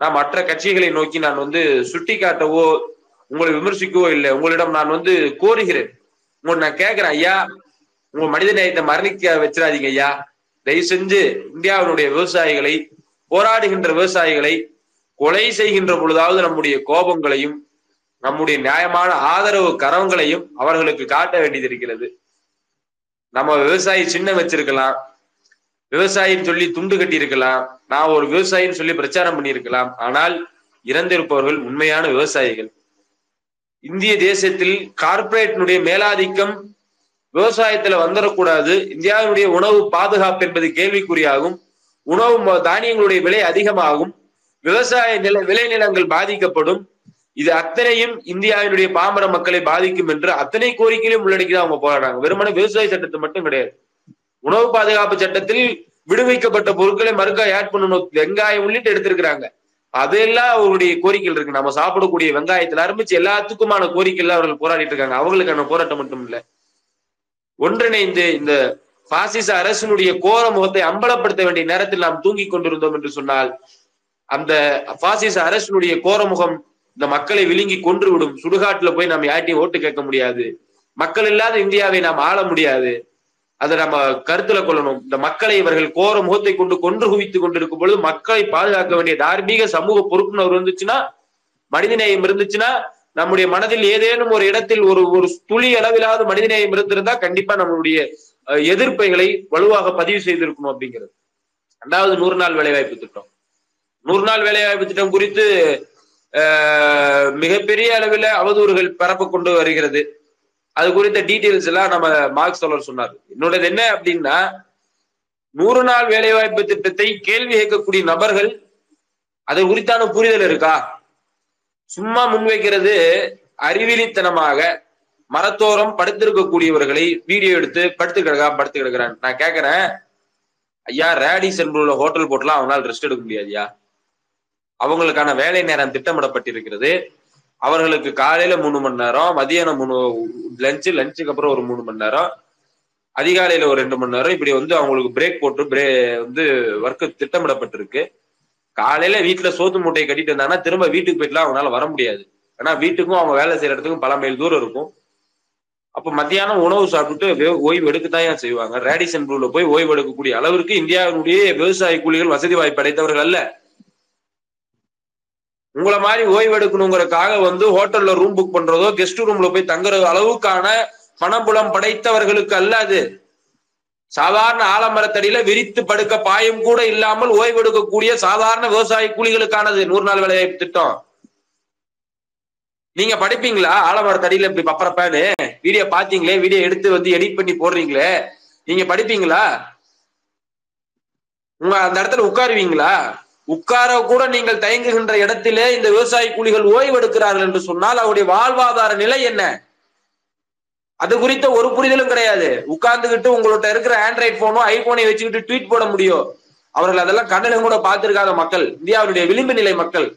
நான் மற்ற கட்சிகளை நோக்கி நான் வந்து சுட்டி காட்டவோ உங்களை விமர்சிக்கவோ இல்லை உங்களிடம் நான் வந்து கோருகிறேன். உங்களை நான் கேட்கிறேன் ஐயா உங்க மனித நேயத்தை மரணிக்க வச்சிடாதீங்க ஐயா. தயவு செஞ்சு இந்தியாவினுடைய விவசாயிகளை போராடுகின்ற விவசாயிகளை கொலை செய்கின்ற பொழுதாவது நம்முடைய கோபங்களையும் நம்முடைய நியாயமான ஆதரவு கரங்களையும் அவர்களுக்கு காட்ட வேண்டியது இருக்கிறது. நம்ம விவசாயி சின்னம் வச்சிருக்கலாம். விவசாயின்னு சொல்லி துண்டு கட்டி இருக்கலாம் நான் ஒரு விவசாயின்னு சொல்லி பிரச்சாரம் பண்ணியிருக்கலாம். ஆனால் இறந்திருப்பவர்கள் உண்மையான விவசாயிகள். இந்திய தேசத்தில் கார்ப்பரேட்டினுடைய மேலாதிக்கம் விவசாயத்துல வந்துடக்கூடாது இந்தியாவினுடைய உணவு பாதுகாப்பு என்பது கேள்விக்குறியாகும். உணவு ம- தானியங்களுடைய விலை அதிகமாகும். விவசாய நில விளைநிலங்கள் பாதிக்கப்படும். இது அத்தனையும் இந்தியாவினுடைய பாமர மக்களை பாதிக்கும் என்று அத்தனை கோரிக்கையிலும் உள்ளடக்கி அவங்க போராடுறாங்க. வெறுமனே விவசாய சட்டத்தை மட்டும் கிடையாது. உணவு பாதுகாப்பு சட்டத்தில் விடுவிக்கப்பட்ட பொருட்களை மறுக்கா ஆட் பண்ணணும். வெங்காயம் உள்ளிட்டு எடுத்திருக்கிறாங்க. அதெல்லாம் அவருடைய கோரிக்கைகள் இருக்கு. நம்ம சாப்பிடக்கூடிய வெங்காயத்துல ஆரம்பிச்சு எல்லாத்துக்குமான கோரிக்கைகள் அவர்கள் போராடிட்டு இருக்காங்க. அவங்களுக்கான போராட்டம் மட்டும் இல்ல. ஒன்றிணைந்து இந்த பாசிச அரசினுடைய கோர முகத்தை அம்பலப்படுத்த வேண்டிய நேரத்தில் நாம் தூங்கிக் கொண்டிருந்தோம் என்று சொன்னால் அந்த பாசிச அரசினுடைய கோரமுகம் இந்த மக்களை விழுங்கி கொன்று விடும் சுடுகாட்டுல போய் நாம் யார்ட்டையும் ஓட்டு கேட்க முடியாது. மக்கள் இல்லாத இந்தியாவை நாம் ஆள முடியாது. அதை நம்ம கருத்துல கொள்ளணும். இந்த மக்களை இவர்கள் கோர முகத்தை கொண்டு கொன்று குவித்துக் கொண்டிருக்கும் பொழுது மக்களை பாதுகாக்க வேண்டிய தார்மீக சமூக பொறுப்புணர்வு இருந்துச்சுன்னா மனிதநேயம் இருந்துச்சுன்னா நம்முடைய மனதில் ஏதேனும் ஒரு இடத்தில் ஒரு ஒரு துளி அளவிலாவது மனிதநேயம் இருந்திருந்தா கண்டிப்பா நம்மளுடைய அஹ், எதிர்ப்பைகளை வலுவாக பதிவு செய்திருக்கணும் அப்படிங்கிறது. ரெண்டாவது நூறு நாள் வேலைவாய்ப்பு திட்டம். நூறு நாள் வேலைவாய்ப்பு திட்டம் குறித்து மிகப்பெரிய அளவில் அவதூறுகள் பரப்ப கொண்டு வருகிறது. அது குறித்த டீட்டெயில்ஸ் எல்லாம் நம்ம மார்க்ஸ் தோழர் சொன்னார். என்னோடது என்ன அப்படின்னா நூறு நாள் வேலைவாய்ப்பு திட்டத்தை கேள்வி கேட்கக்கூடிய நபர்கள் அது குறித்தான புரிதல் இருக்கா? சும்மா முன்வைக்கிறது அறிவிலித்தனமாக மரத்தோரம் படுத்திருக்கக்கூடியவர்களை வீடியோ எடுத்து படுத்து கிடக்கா படுத்து கிடக்குறான். நான் கேட்கறேன் ஐயா ரேடிசன் ப்ளூல ஹோட்டல் போட்டுலாம் அவங்களால ரெஸ்ட் எடுக்க முடியாதுயா? அவங்களுக்கான வேலை நேரம் திட்டமிடப்பட்டிருக்கிறது. அவர்களுக்கு காலையில மூணு மணி நேரம் மதியானம் மூணு லஞ்சு லஞ்சுக்கு அப்புறம் ஒரு மூணு மணி நேரம். அதிகாலையில ஒரு ரெண்டு மணி நேரம். இப்படி வந்து அவங்களுக்கு பிரேக் போட்டு பிரே வந்து ஒர்க்கு திட்டமிடப்பட்டிருக்கு. காலையில வீட்டுல சோத்து மூட்டையை கட்டிட்டு இருந்தாங்கன்னா திரும்ப வீட்டுக்கு போயிட்டுலாம் அவங்களால வர முடியாது. ஏன்னா வீட்டுக்கும் அவங்க வேலை செய்யற இடத்துக்கும் பல மைல் தூரம் இருக்கும். அப்ப மத்தியானம் உணவு சாப்பிட்டுட்டு ஓய்வு எடுக்கத்தான் செய்வாங்க. ரேடிசன் ப்ளூல போய் ஓய்வு எடுக்கக்கூடிய அளவிற்கு இந்தியாவினுடைய விவசாய கூலிகள் வசதி வாய்ப்பு அடைத்தவர்கள் அல்ல. உங்களை மாதிரி ஓய்வு எடுக்கணுங்கிறதுக்காக வந்து ஹோட்டல்ல ரூம் புக் பண்றதோ கெஸ்ட் ரூம்ல போய் தங்குற அளவுக்கான பணபுலம் படைத்தவர்களுக்கு அல்ல அது. சாதாரண ஆலமரத்தடியில விரித்து படுக்க பாயம் கூட இல்லாமல் ஓய்வு எடுக்கக்கூடிய சாதாரண விவசாய கூலிகளுக்கானது நூறு நாள் வேலைவாய்ப்பு திட்டம். நீங்க படிப்பீங்களா? ஆலமரத்தடியில இப்படி பப்பரப்பான்னு. வீடியோ பாத்தீங்களே வீடியோ எடுத்து வந்து எடிட் பண்ணி போடுறீங்களே? நீங்க படிப்பீங்களா? உங்க அந்த இடத்துல உட்காருவீங்களா? உட்கார கூட நீங்கள் தயங்குகின்ற இடத்திலே இந்த விவசாய கூலிகள் ஓய்வு எடுக்கிறார்கள் என்று சொன்னால் அவருடைய வாழ்வாதார நிலை என்ன? அது குறித்த ஒரு புரிதலும் கிடையாது. உட்கார்ந்துகிட்டு உங்கள்ட்ட இருக்கிற ஆண்ட்ராய்ட் போனோ ஐபோனை வச்சுக்கிட்டு ட்வீட் போட முடியும் அவர்கள் அதெல்லாம் கண்ணிலும் கூட பார்த்திருக்காத மக்கள். இந்தியாவுடைய விளிம்பு நிலை மக்கள்.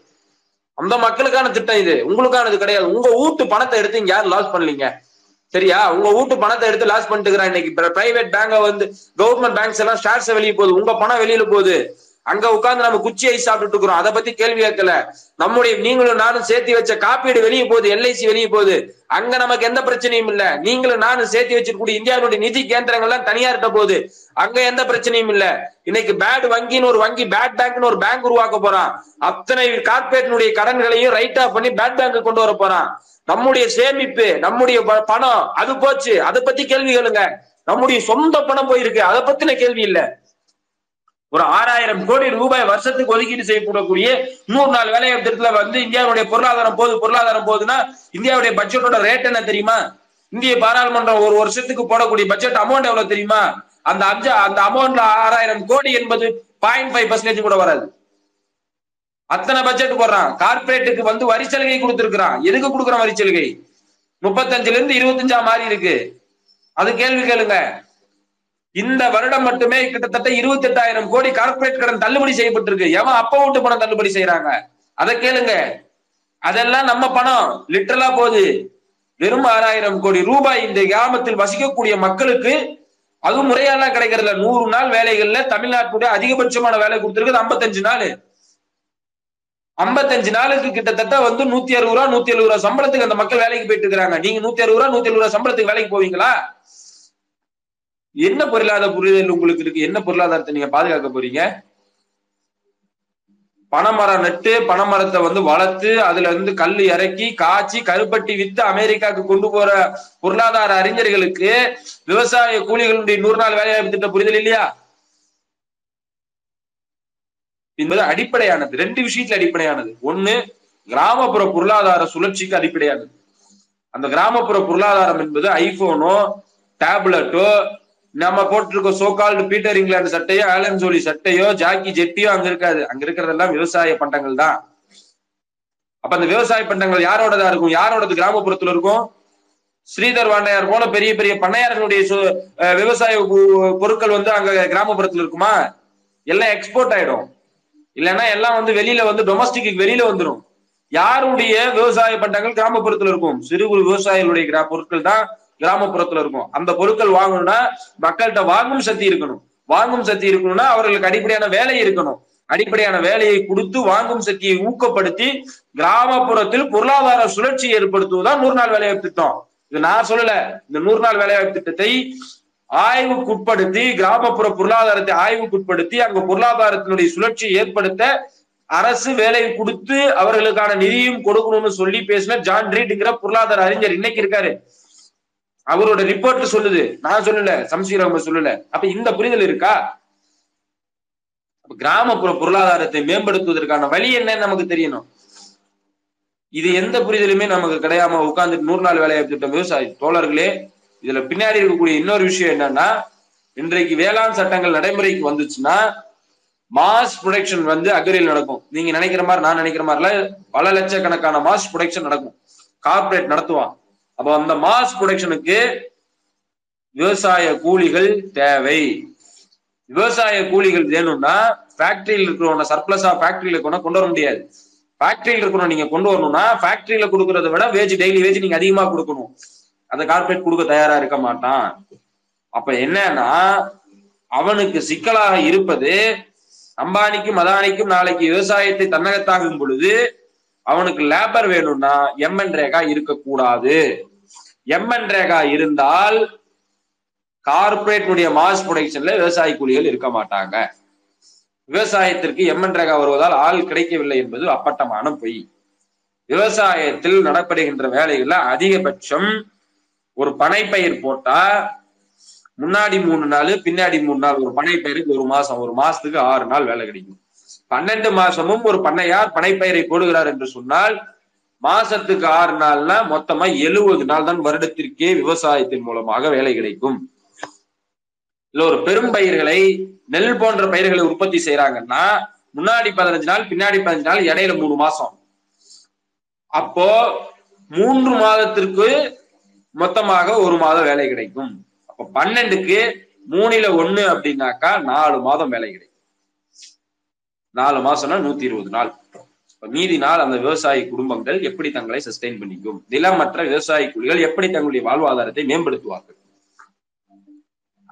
அந்த மக்களுக்கான திட்டம் இது. உங்களுக்கானது கிடையாது. உங்க வீட்டு பணத்தை எடுத்து இங்க யாரும் லாஸ் பண்ணலீங்க. சரியா? உங்க வீட்டு பணத்தை எடுத்து லாஸ் பண்ணிட்டு இன்னைக்கு பிரைவேட் பேங்க வந்து கவர்மெண்ட் பேங்க்ஸ் எல்லாம் ஷேர்ஸ் வெளியே போகுது. உங்க பணம் வெளியில போகுது. அங்க உட்கார்ந்து நம்ம குச்சி ஐஸ் சாப்பிட்டுட்டு இருக்கிறோம் அதை பத்தி கேள்வி கேட்கல. நம்முடைய நீங்களும் நானும் சேர்த்து வச்ச காப்பீடு வெளியே போகுது எல்ஐசி வெளியே போகுது. அங்க நமக்கு எந்த பிரச்சனையும் இல்ல. நீங்களும் நானும் சேர்த்து வச்சிருக்கக்கூடிய இந்தியாவுடைய நிதி கேந்திரங்கள்லாம் தனியார்கிட்ட போகுது. அங்க எந்த பிரச்சனையும் இல்ல. இன்னைக்கு பேட் வங்கின்னு ஒரு வங்கி பேட் பேங்க்னு ஒரு பேங்க் உருவாக்க போறான். அத்தனை கார்பரேட்டினுடைய கடன்களையும் ரைட் ஆஃப் பண்ணி பேட் பேங்க் கொண்டு வர போறான். நம்முடைய சேமிப்பு நம்முடைய ப- பணம் அது போச்சு. அதை பத்தி கேள்வி கேளுங்க. நம்முடைய சொந்த பணம் போயிருக்கு. அதை பத்தின கேள்வி இல்லை. ஒரு ஆறாயிரம் கோடி ரூபாய் வருஷத்துக்கு ஒதுக்கீடு செய்யப்படக்கூடிய நூறு நாள் வேலைவாய்ப்பு திட்டத்துல வந்து இந்தியாவுடைய பொருளாதாரம் போகுது பொருளாதாரம் போகுதுன்னா இந்தியாவுடைய பட்ஜெட்டோட ரேட் என்ன தெரியுமா? இந்திய பாராளுமன்றம் ஒரு வருஷத்துக்கு போடக்கூடிய பட்ஜெட் அமௌண்ட் எவ்வளவு தெரியுமா? அந்த அஞ்சு அந்த அமௌண்ட்ல ஆறாயிரம் கோடி என்பது பாயிண்ட் ஃபைவ் பர்சன்டேஜ் கூட வராது. அத்தனை பட்ஜெட் போடுறான். கார்பரேட்டுக்கு வந்து வரி சலுகை கொடுத்திருக்கிறான். எதுக்கு கொடுக்குறான் வரி சலுகை? முப்பத்தஞ்சுல இருந்து இருபத்தஞ்சா மாறி இருக்கு. அது கேள்வி கேளுங்க. இந்த வருடம் மட்டுமே கிட்டத்தட்ட இருபத்தி எட்டாயிரம் கோடி கார்பரேட் கடன் தள்ளுபடி செய்யப்பட்டிருக்கு. எவன் அப்ப விட்டு பணம் தள்ளுபடி செய்யறாங்க. அதை கேளுங்க. அதெல்லாம் நம்ம பணம். லிட்டரலா போகுது. வெறும் ஆறாயிரம் கோடி ரூபாய் இந்த கிராமத்தில் வசிக்கக்கூடிய மக்களுக்கு அது முறையெல்லாம் கிடைக்கிறதுல நூறு நாள் வேலைகள்ல தமிழ்நாட்டுடைய அதிகபட்சமான வேலை கொடுத்துருக்குது ஐம்பத்தஞ்சு நாள். ஐம்பத்தஞ்சு நாளுக்கு கிட்டத்தட்ட வந்து நூத்தி அறுபது ரூபா நூத்தி எழுபது ரூபா சம்பளத்துக்கு அந்த மக்கள் வேலைக்கு போயிட்டு இருக்காங்க நீங்க நூத்தி அறுபது ரூபா நூத்தி எழுபது ரூபா சம்பளத்துக்கு வேலைக்கு போவீங்களா? என்ன பொருளாதார புரிதல் உங்களுக்கு இருக்கு? என்ன பொருளாதாரத்தை நீங்க பாதுகாக்க போறீங்க? பனைமரம் நட்டு பனைமரத்தை வந்து வளர்த்து அதுல இருந்து கல் இறக்கி காய்ச்சி கருப்பட்டி வித்து அமெரிக்காவுக்கு கொண்டு போற பொருளாதார அறிஞர்களுக்கு விவசாய கூலிகளுடைய நூறு நாள் வேலைவாய்ப்பு திட்ட புரிதல் இல்லையா? என்பது அடிப்படையானது. ரெண்டு விஷயத்துல அடிப்படையானது. ஒண்ணு கிராமப்புற பொருளாதார சுழற்சிக்கு அடிப்படையானது. அந்த கிராமப்புற பொருளாதாரம் என்பது ஐபோனோ டேப்லெட்டோ நம்ம போட்டிருக்க சோகால்டு பீட்டர் இங்கிலாந்து சட்டையோ ஆலன் ஜோலி சட்டையோ ஜாக்கி ஜெட்டியோ அங்க இருக்காது. அங்க இருக்கிறதெல்லாம் விவசாய பண்டங்கள் தான். அப்ப அந்த விவசாய பண்டங்கள் யாரோடதா இருக்கும்? யாரோடது கிராமப்புறத்துல இருக்கும்? ஸ்ரீதர் வாண்டையார் போல பெரிய பெரிய பண்ணையார்களுடைய விவசாய பொருட்கள் வந்து அங்க கிராமப்புறத்துல இருக்குமா? எல்லாம் எக்ஸ்போர்ட் ஆயிடும். இல்லைன்னா எல்லாம் வந்து வெளியில வந்து டொமஸ்டிக்கு வெளியில வந்துடும் யாருடைய விவசாய பண்டங்கள் கிராமப்புறத்துல இருக்கும்? சிறு குறு விவசாயிகளுடைய கிரா- பொருட்கள் தான் கிராமப்புறத்துல இருக்கும். அந்த பொருட்கள் வாங்கணும்னா மக்கள்கிட்ட வாங்கும் சக்தி இருக்கணும். வாங்கும் சக்தி இருக்கணும்னா அவர்களுக்கு அடிப்படையான வேலை இருக்கணும். அடிப்படையான வேலையை கொடுத்து வாங்கும் சக்தியை ஊக்கப்படுத்தி கிராமப்புறத்தில் பொருளாதார சுழற்சி ஏற்படுத்துவதுதான் நூறு நாள் வேலைவாய்ப்பு திட்டம். இது நான் சொல்லல. இந்த நூறு நாள் வேலைவாய்ப்பு திட்டத்தை ஆய்வுக்குட்படுத்தி கிராமப்புற பொருளாதாரத்தை ஆய்வுக்குட்படுத்தி அங்க பொருளாதாரத்தினுடைய சுழற்சியை ஏற்படுத்த அரசு வேலை கொடுத்து அவர்களுக்கான நிதியும் கொடுக்கணும்னு சொல்லி பேசின ஜான் ரீட்ங்கிற பொருளாதார அறிஞர் இன்னைக்கு இருக்காரு. அவரோட ரிப்போர்ட் சொல்லுது. நான் சொல்லல சம்சீரகம் சொல்லல. அப்ப இந்த புரிதல் இருக்கா? அப்ப கிராமப்புற பொருளாதாரத்தை மேம்படுத்துவதற்கான வழி என்னன்னு நமக்கு தெரியணும். இது எந்த புரிதலுமே நமக்கு கிடையாம உட்கார்ந்துட்டு நூறு நாள் வேலைவாய்ப்பு திட்டம் விவசாயி தோழர்களே இதுல பின்னாடி இருக்கக்கூடிய இன்னொரு விஷயம் என்னன்னா இன்றைக்கு வேளாண் சட்டங்கள் நடைமுறைக்கு வந்துச்சுன்னா மாஸ் ப்ரொடக்ஷன் வந்து அக்ரியில் நடக்கும். நீங்க நினைக்கிற மாதிரி நான் நினைக்கிற மாதிரில பல லட்சக்கணக்கான மாஸ் ப்ரொடக்ஷன் நடக்கும். கார்பரேட் நடத்துவான். அப்போ அந்த மாஸ் ப்ரொடக்ஷனுக்கு விவசாய கூலிகள் தேவை. விவசாய கூலிகள் வேணும்னா ஃபேக்டரியில் இருக்கிறவன சர்ப்ளஸா ஃபேக்டரியில கொண்டு கொண்டு வர முடியாது. ஃபேக்டரியில் இருக்கணும் நீங்க கொண்டு வரணும்னா ஃபேக்டரியில கொடுக்கறத விட வேஜ் டெய்லி வேஜ் நீங்க அதிகமா கொடுக்கணும். அந்த கார்ப்பரேட் கொடுக்க தயாரா இருக்க மாட்டான். அப்ப என்னன்னா அவனுக்கு சிக்கலாக இருப்பது அம்பானிக்கும் அதானிக்கும் நாளைக்கு விவசாயத்தை தன்னகத்தாகும் பொழுது அவனுக்கு லேபர் வேணும்னா எம்என் ரேகா இருக்கக்கூடாது. எம்என் ரேகா இருந்தால் கார்பரேட்னுடைய மாஸ் ப்ரொடக்ஷன்ல விவசாய கூலிகள் இருக்க மாட்டாங்க. விவசாயத்திற்கு எம்என் ரேகா வருவதால் ஆள் கிடைக்கவில்லை என்பது அப்பட்டமான பொய். விவசாயத்தில் நடப்படுகின்ற வேலைகள்ல அதிகபட்சம் ஒரு பனைப்பயிர் போட்டா முன்னாடி மூணு நாள் பின்னாடி மூணு நாள் ஒரு பனைப்பயிருக்கு ஒரு மாசம் ஒரு மாசத்துக்கு ஆறு நாள் வேலை கிடைக்கும். பன்னெண்டு மாசமும் ஒரு பண்ணையார் பனைப்பயிரை போடுகிறார் என்று சொன்னால் மாசத்துக்கு ஆறு நாள்னா மொத்தமா எழுபது நாள் தான் வருடத்திற்கே விவசாயத்தின் மூலமாக வேலை கிடைக்கும். இல்ல ஒரு பெரும் பயிர்களை நெல் போன்ற பயிர்களை உற்பத்தி செய்யறாங்கன்னா முன்னாடி பதினஞ்சு நாள் பின்னாடி பதினஞ்சு நாள் இடையில மூணு மாசம். அப்போ மூன்று மாதத்திற்கு மொத்தமாக ஒரு மாதம் வேலை கிடைக்கும். அப்ப பன்னெண்டுக்கு மூணுல ஒண்ணு அப்படின்னாக்கா நாலு மாதம் வேலை கிடைக்கும். நாலு மாசம்னா நூத்தி இருபது நாள். மீதி நாள் அந்த விவசாய குடும்பங்கள் எப்படி தங்களை சஸ்டெயின் பண்ணிக்கும்? நிலமற்ற விவசாய கூலிகள் எப்படி தங்களுடைய வாழ்வாதாரத்தை மேம்படுத்துவார்கள்?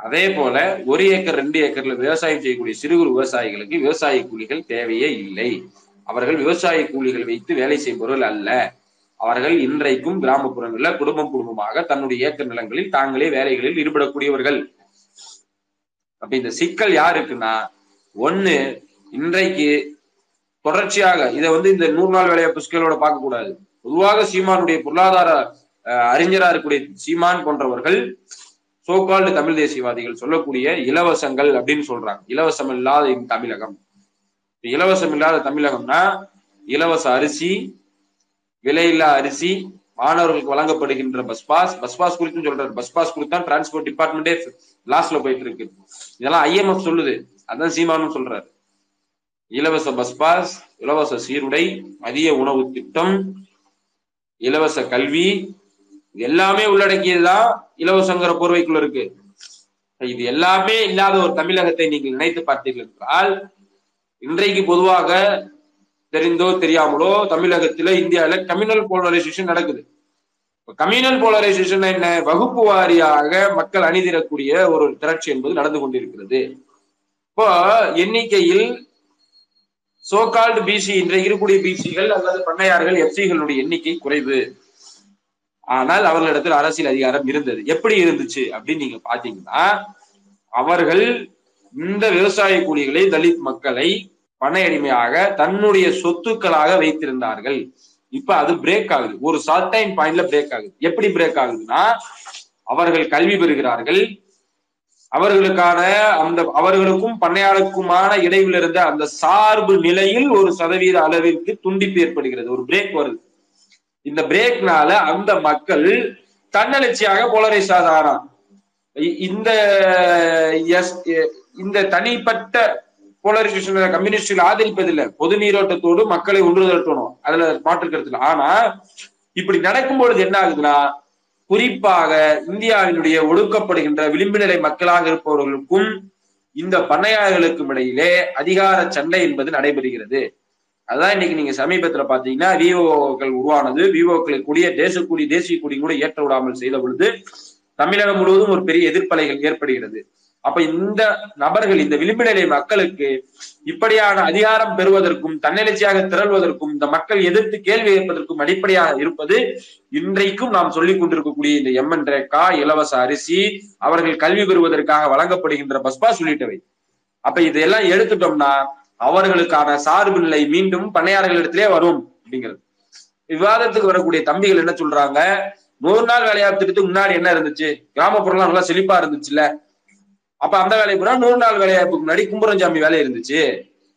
அதே போல ஒரு ஏக்கர் ரெண்டு ஏக்கர்ல விவசாயம் செய்யக்கூடிய சிறு குறு விவசாயிகளுக்கு விவசாய கூலிகள் தேவையே இல்லை. அவர்கள் விவசாய கூலிகள் வைத்து வேலை செய்பவர்கள் அல்ல. அவர்கள் இன்றைக்கும் கிராமப்புறங்களில் குடும்பம் குடும்பமாக தன்னுடைய ஏக்கர் நிலங்களில் தாங்களே வேலைகளில் ஈடுபடக்கூடியவர்கள். அப்ப இந்த சிக்கல் யாருக்குன்னா ஒண்ணு இன்றைக்கு தொடர்ச்சியாக இதை வந்து இந்த நூறு நாள் வேலையை புஷ்களோட பார்க்க கூடாது பொதுவாக சீமானுடைய பொருளாதார அறிஞராக இருக்கக்கூடிய சீமான் போன்றவர்கள் சோகால்டு தமிழ் தேசியவாதிகள் சொல்லக்கூடிய இலவசங்கள் அப்படின்னு சொல்றாங்க. இலவசம் இல்லாத தமிழகம். இலவசம் இல்லாத தமிழகம்னா இலவச அரிசி விலையில்லா அரிசி மாணவர்களுக்கு வழங்கப்படுகின்ற பஸ் பாஸ் பஸ் பாஸ் குறித்தும் சொல்றாரு. பஸ் பாஸ் குறித்து தான் டிரான்ஸ்போர்ட் டிபார்ட்மெண்டே லாஸ்ட்ல போயிட்டு இருக்கு. இதெல்லாம் ஐஎம்எஃப் சொல்லுது. அதான் சீமானும் சொல்றாரு. இலவச பஸ் பாஸ் இலவச சீருடை மதிய உணவு திட்டம் இலவச கல்வி இது எல்லாமே உள்ளடக்கியதுதான் இலவசங்கிற போர்வைக்குள்ள இருக்கு. இது எல்லாமே இல்லாத ஒரு தமிழகத்தை நீங்கள் நினைத்து பார்த்தீர்கள் என்றால் இன்றைக்கு பொதுவாக தெரிந்தோ தெரியாமலோ தமிழகத்துல இந்தியாவில கம்யூனல் போலரைசேஷன் நடக்குது. கம்யூனல் போலரைசேஷன் என்ன? வகுப்பு வாரியாக மக்கள் அணிதிரக்கூடிய ஒரு திரட்சி என்பது நடந்து கொண்டிருக்கிறது. இப்போ எண்ணிக்கையில் சோகால்டு பிசி இன்றைக்கு இருக்கக்கூடிய பிசிகள் அல்லது பண்ணையார்கள் எஃப்சிகளுடைய எண்ணிக்கை குறைவு. ஆனால் அவர்களிடத்தில் அரசியல் அதிகாரம் இருந்தது. எப்படி இருந்துச்சு அப்படின்னு நீங்க பாத்தீங்கன்னா அவர்கள் இந்த விவசாய கூலிகளை தலித் மக்களை பண்ணையடிமையாக தன்னுடைய சொத்துக்களாக வைத்திருந்தார்கள். இப்ப அது பிரேக் ஆகுது. ஒரு சர்டைன் பாயிண்ட்ல பிரேக் ஆகுது. எப்படி பிரேக் ஆகுதுன்னா அவர்கள் கல்வி பெறுகிறார்கள். அவர்களுக்கான அந்த அவர்களுக்கும் பண்ணையாளருக்குமான இடைவில் இருந்த அந்த சார்பு நிலையில் ஒரு சதவீத அளவிற்கு துண்டிப்பு ஏற்படுகிறது. ஒரு பிரேக் வருது. இந்த பிரேக்னால அந்த மக்கள் தன்னெழுச்சியாக போலரைஸ் ஆகிறான் இந்த எஸ் இந்த தனிப்பட்ட போலரைசேஷன் கம்யூனிஸ்டில் ஆதரிப்பதில்லை. பொது நீரோட்டத்தோடு மக்களை ஒன்று திரட்டணும் அதுல மாற்று கருத்துல ஆனா இப்படி நடக்கும் பொழுது என்ன ஆகுதுன்னா குறிப்பாக இந்தியாவினுடைய ஒடுக்கப்படுகின்ற விளிம்பு நிலை மக்களாக இருப்பவர்களுக்கும் இந்த பண்ணையாளர்களுக்கும் இடையிலே அதிகார சண்டை என்பது நடைபெறுகிறது. அதான் இன்னைக்கு நீங்க சமீபத்துல பாத்தீங்கன்னா விவோக்கள் உருவானது. விவோக்களை கூடிய தேசக்கூடி தேசிய கூடி கூட ஏற்ற விடாமல் செய்த பொழுது தமிழகம் முழுவதும் ஒரு பெரிய எதிர்ப்பலைகள் ஏற்படுகிறது. அப்ப இந்த நபர்கள் இந்த விளிம்பு நிலை மக்களுக்கு இப்படியான அதிகாரம் பெறுவதற்கும் தன்னெழுச்சியாக திரள்வதற்கும் இந்த மக்கள் எதிர்த்து கேள்வி கேட்பதற்கும் அடிப்படையாக இருப்பது இன்றைக்கும் நாம் சொல்லிக் கொண்டிருக்கக்கூடிய இந்த எம்என் ரேகா இலவச அரிசி அவர்கள் கல்வி பெறுவதற்காக வழங்கப்படுகின்ற பஸ்பா சொல்லிட்டவை. அப்ப இதெல்லாம் எடுத்துட்டோம்னா அவர்களுக்கான சார்பு நிலை மீண்டும் பண்ணையாளர்களிடத்திலே வரும் அப்படிங்கிறது. விவாதத்துக்கு வரக்கூடிய தம்பிகள் என்ன சொல்றாங்க? நூறு நாள் வேலைவாய்ப்பு திட்டத்துக்கு முன்னாடி என்ன இருந்துச்சு? கிராமப்புறம்லாம் நல்லா செழிப்பா இருந்துச்சுல்ல? அப்ப அந்த வேலைக்கு போனா நூறு நாள் வேலைவாய்ப்புக்கு முன்னாடி கும்பரஞ்சாமி வேலை இருந்துச்சு.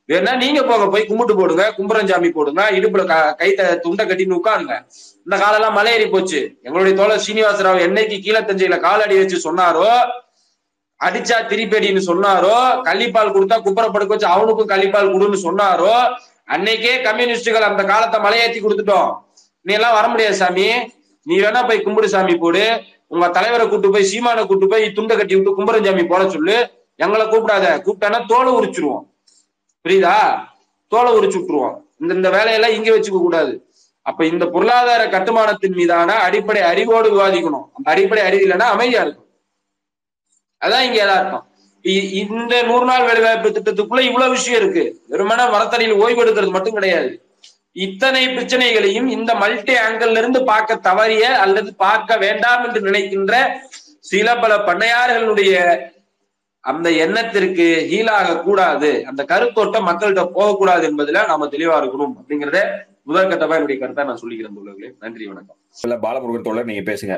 வேணா நீங்க போங்க போய் கும்பிட்டு போடுங்க கும்பரஞ்சாமி போடுங்க இடுப்புல கைத்தை துண்டை கட்டின்னு உட்காருங்க. இந்த காலெல்லாம் மலையேறி போச்சு. எங்களுடைய தோழர் சீனிவாசராவ் என்னைக்கு கால் காலடி வச்சு சொன்னாரோ அடிச்சா திருப்படின்னு சொன்னாரோ கள்ளிப்பால் கொடுத்தா குப்பரை படுக்க வச்சு அவனுக்கும் கள்ளிப்பால் கொடுன்னு சொன்னாரோ அன்னைக்கே கம்யூனிஸ்டுகள் அந்த காலத்தை மலையேற்றி கொடுத்துட்டோம். நீ எல்லாம் வர முடியாது சாமி. நீ வேணா போய் கும்பிடு சாமி போடு. உங்க தலைவரை கூட்டு போய் சீமானை கூட்டு போய் துண்டை கட்டி விட்டு கும்பரஞ்சாமி போட சொல்லு. எங்களை கூப்பிடாத. கூப்பிட்டானா தோலை உரிச்சிருவோம். புரியுதா? தோலை உரிச்சு விட்டுருவோம். இந்த இந்த வேலையெல்லாம் இங்க வச்சுக்க கூடாது. அப்ப இந்த பொருளாதார கட்டுமானத்தின் மீதான அடிப்படை அறிவோடு விவாதிக்கணும். அந்த அடிப்படை அறிவு இல்லைன்னா அமைதியா இருக்கும் அதான் இங்க எதார்த்தம் இந்த நூறு நாள் வேலைவாய்ப்பு திட்டத்துக்குள்ள இவ்வளவு விஷயம் இருக்கு. வெறுமனா மரத்தடியில் ஓய்வு எடுக்கிறது மட்டும் கிடையாது. இத்தனை பிரச்சனைகளையும் இந்த மல்டி ஆங்கிள் இருந்து பார்க்க தவறிய அல்லது பார்க்க வேண்டாம் என்று நினைக்கின்ற சில பல பண்ணையார்களுடைய அந்த எண்ணத்திற்கு ஹீலாக கூடாது. அந்த கருத்தோட்டம் மக்கள்கிட்ட போகக்கூடாது என்பதுல நாம தெளிவா இருக்கணும் அப்படிங்கறத முதற்கட்டமா என்னுடைய கருத்தை நான் சொல்லிக்கிறேன் நன்றி வணக்கம். பாலமுருகன் தோழர் நீங்க பேசுங்க.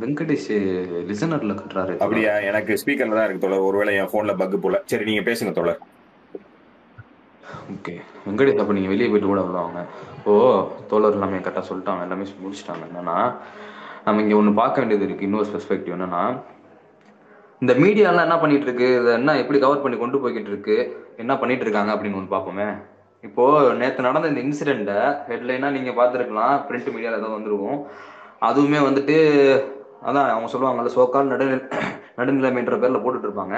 வெங்கடேஷ் லிசனர்ல கட்டுறாரு. அப்படியா? எனக்கு ஸ்பீக்கர்ல தான் இருக்கு தோழர். ஒருவேளை என் போன்ல பக் போல. சரி நீங்க பேசுங்க தோழர். ஓகே. வெங்கடேஷ் அப்ப நீங்க வெளியே போயிட்டு கூட வருவாங்க. ஓ தோழர் எல்லாமே கரெக்டா சொல்லிட்டாங்க. எல்லாமே முடிச்சிட்டாங்க. என்னன்னா நம்ம இங்க ஒண்ணு பார்க்க வேண்டியது இருக்கு. இன்னொரு பெர்ஸ்பெக்டிவ் என்னன்னா இந்த மீடியாலாம் என்ன பண்ணிட்டு இருக்கு? இதை என்ன எப்படி கவர் பண்ணி கொண்டு போய்கிட்டு இருக்கு? என்ன பண்ணிட்டு இருக்காங்க அப்படின்னு ஒன்று பார்ப்போமே. இப்போ நேற்று நடந்த இந்த இன்சிடெண்ட்டை ஹெட்லைனா நீங்க பார்த்துருக்கலாம். பிரிண்ட் மீடியால ஏதாவது வந்திருக்கும். அதுவுமே வந்துட்டு அதான் அவங்க சொல்லுவாங்கல்ல சோக்கால் நடு நடுநிலைமைன்ற பேரில் போட்டுட்டு இருப்பாங்க.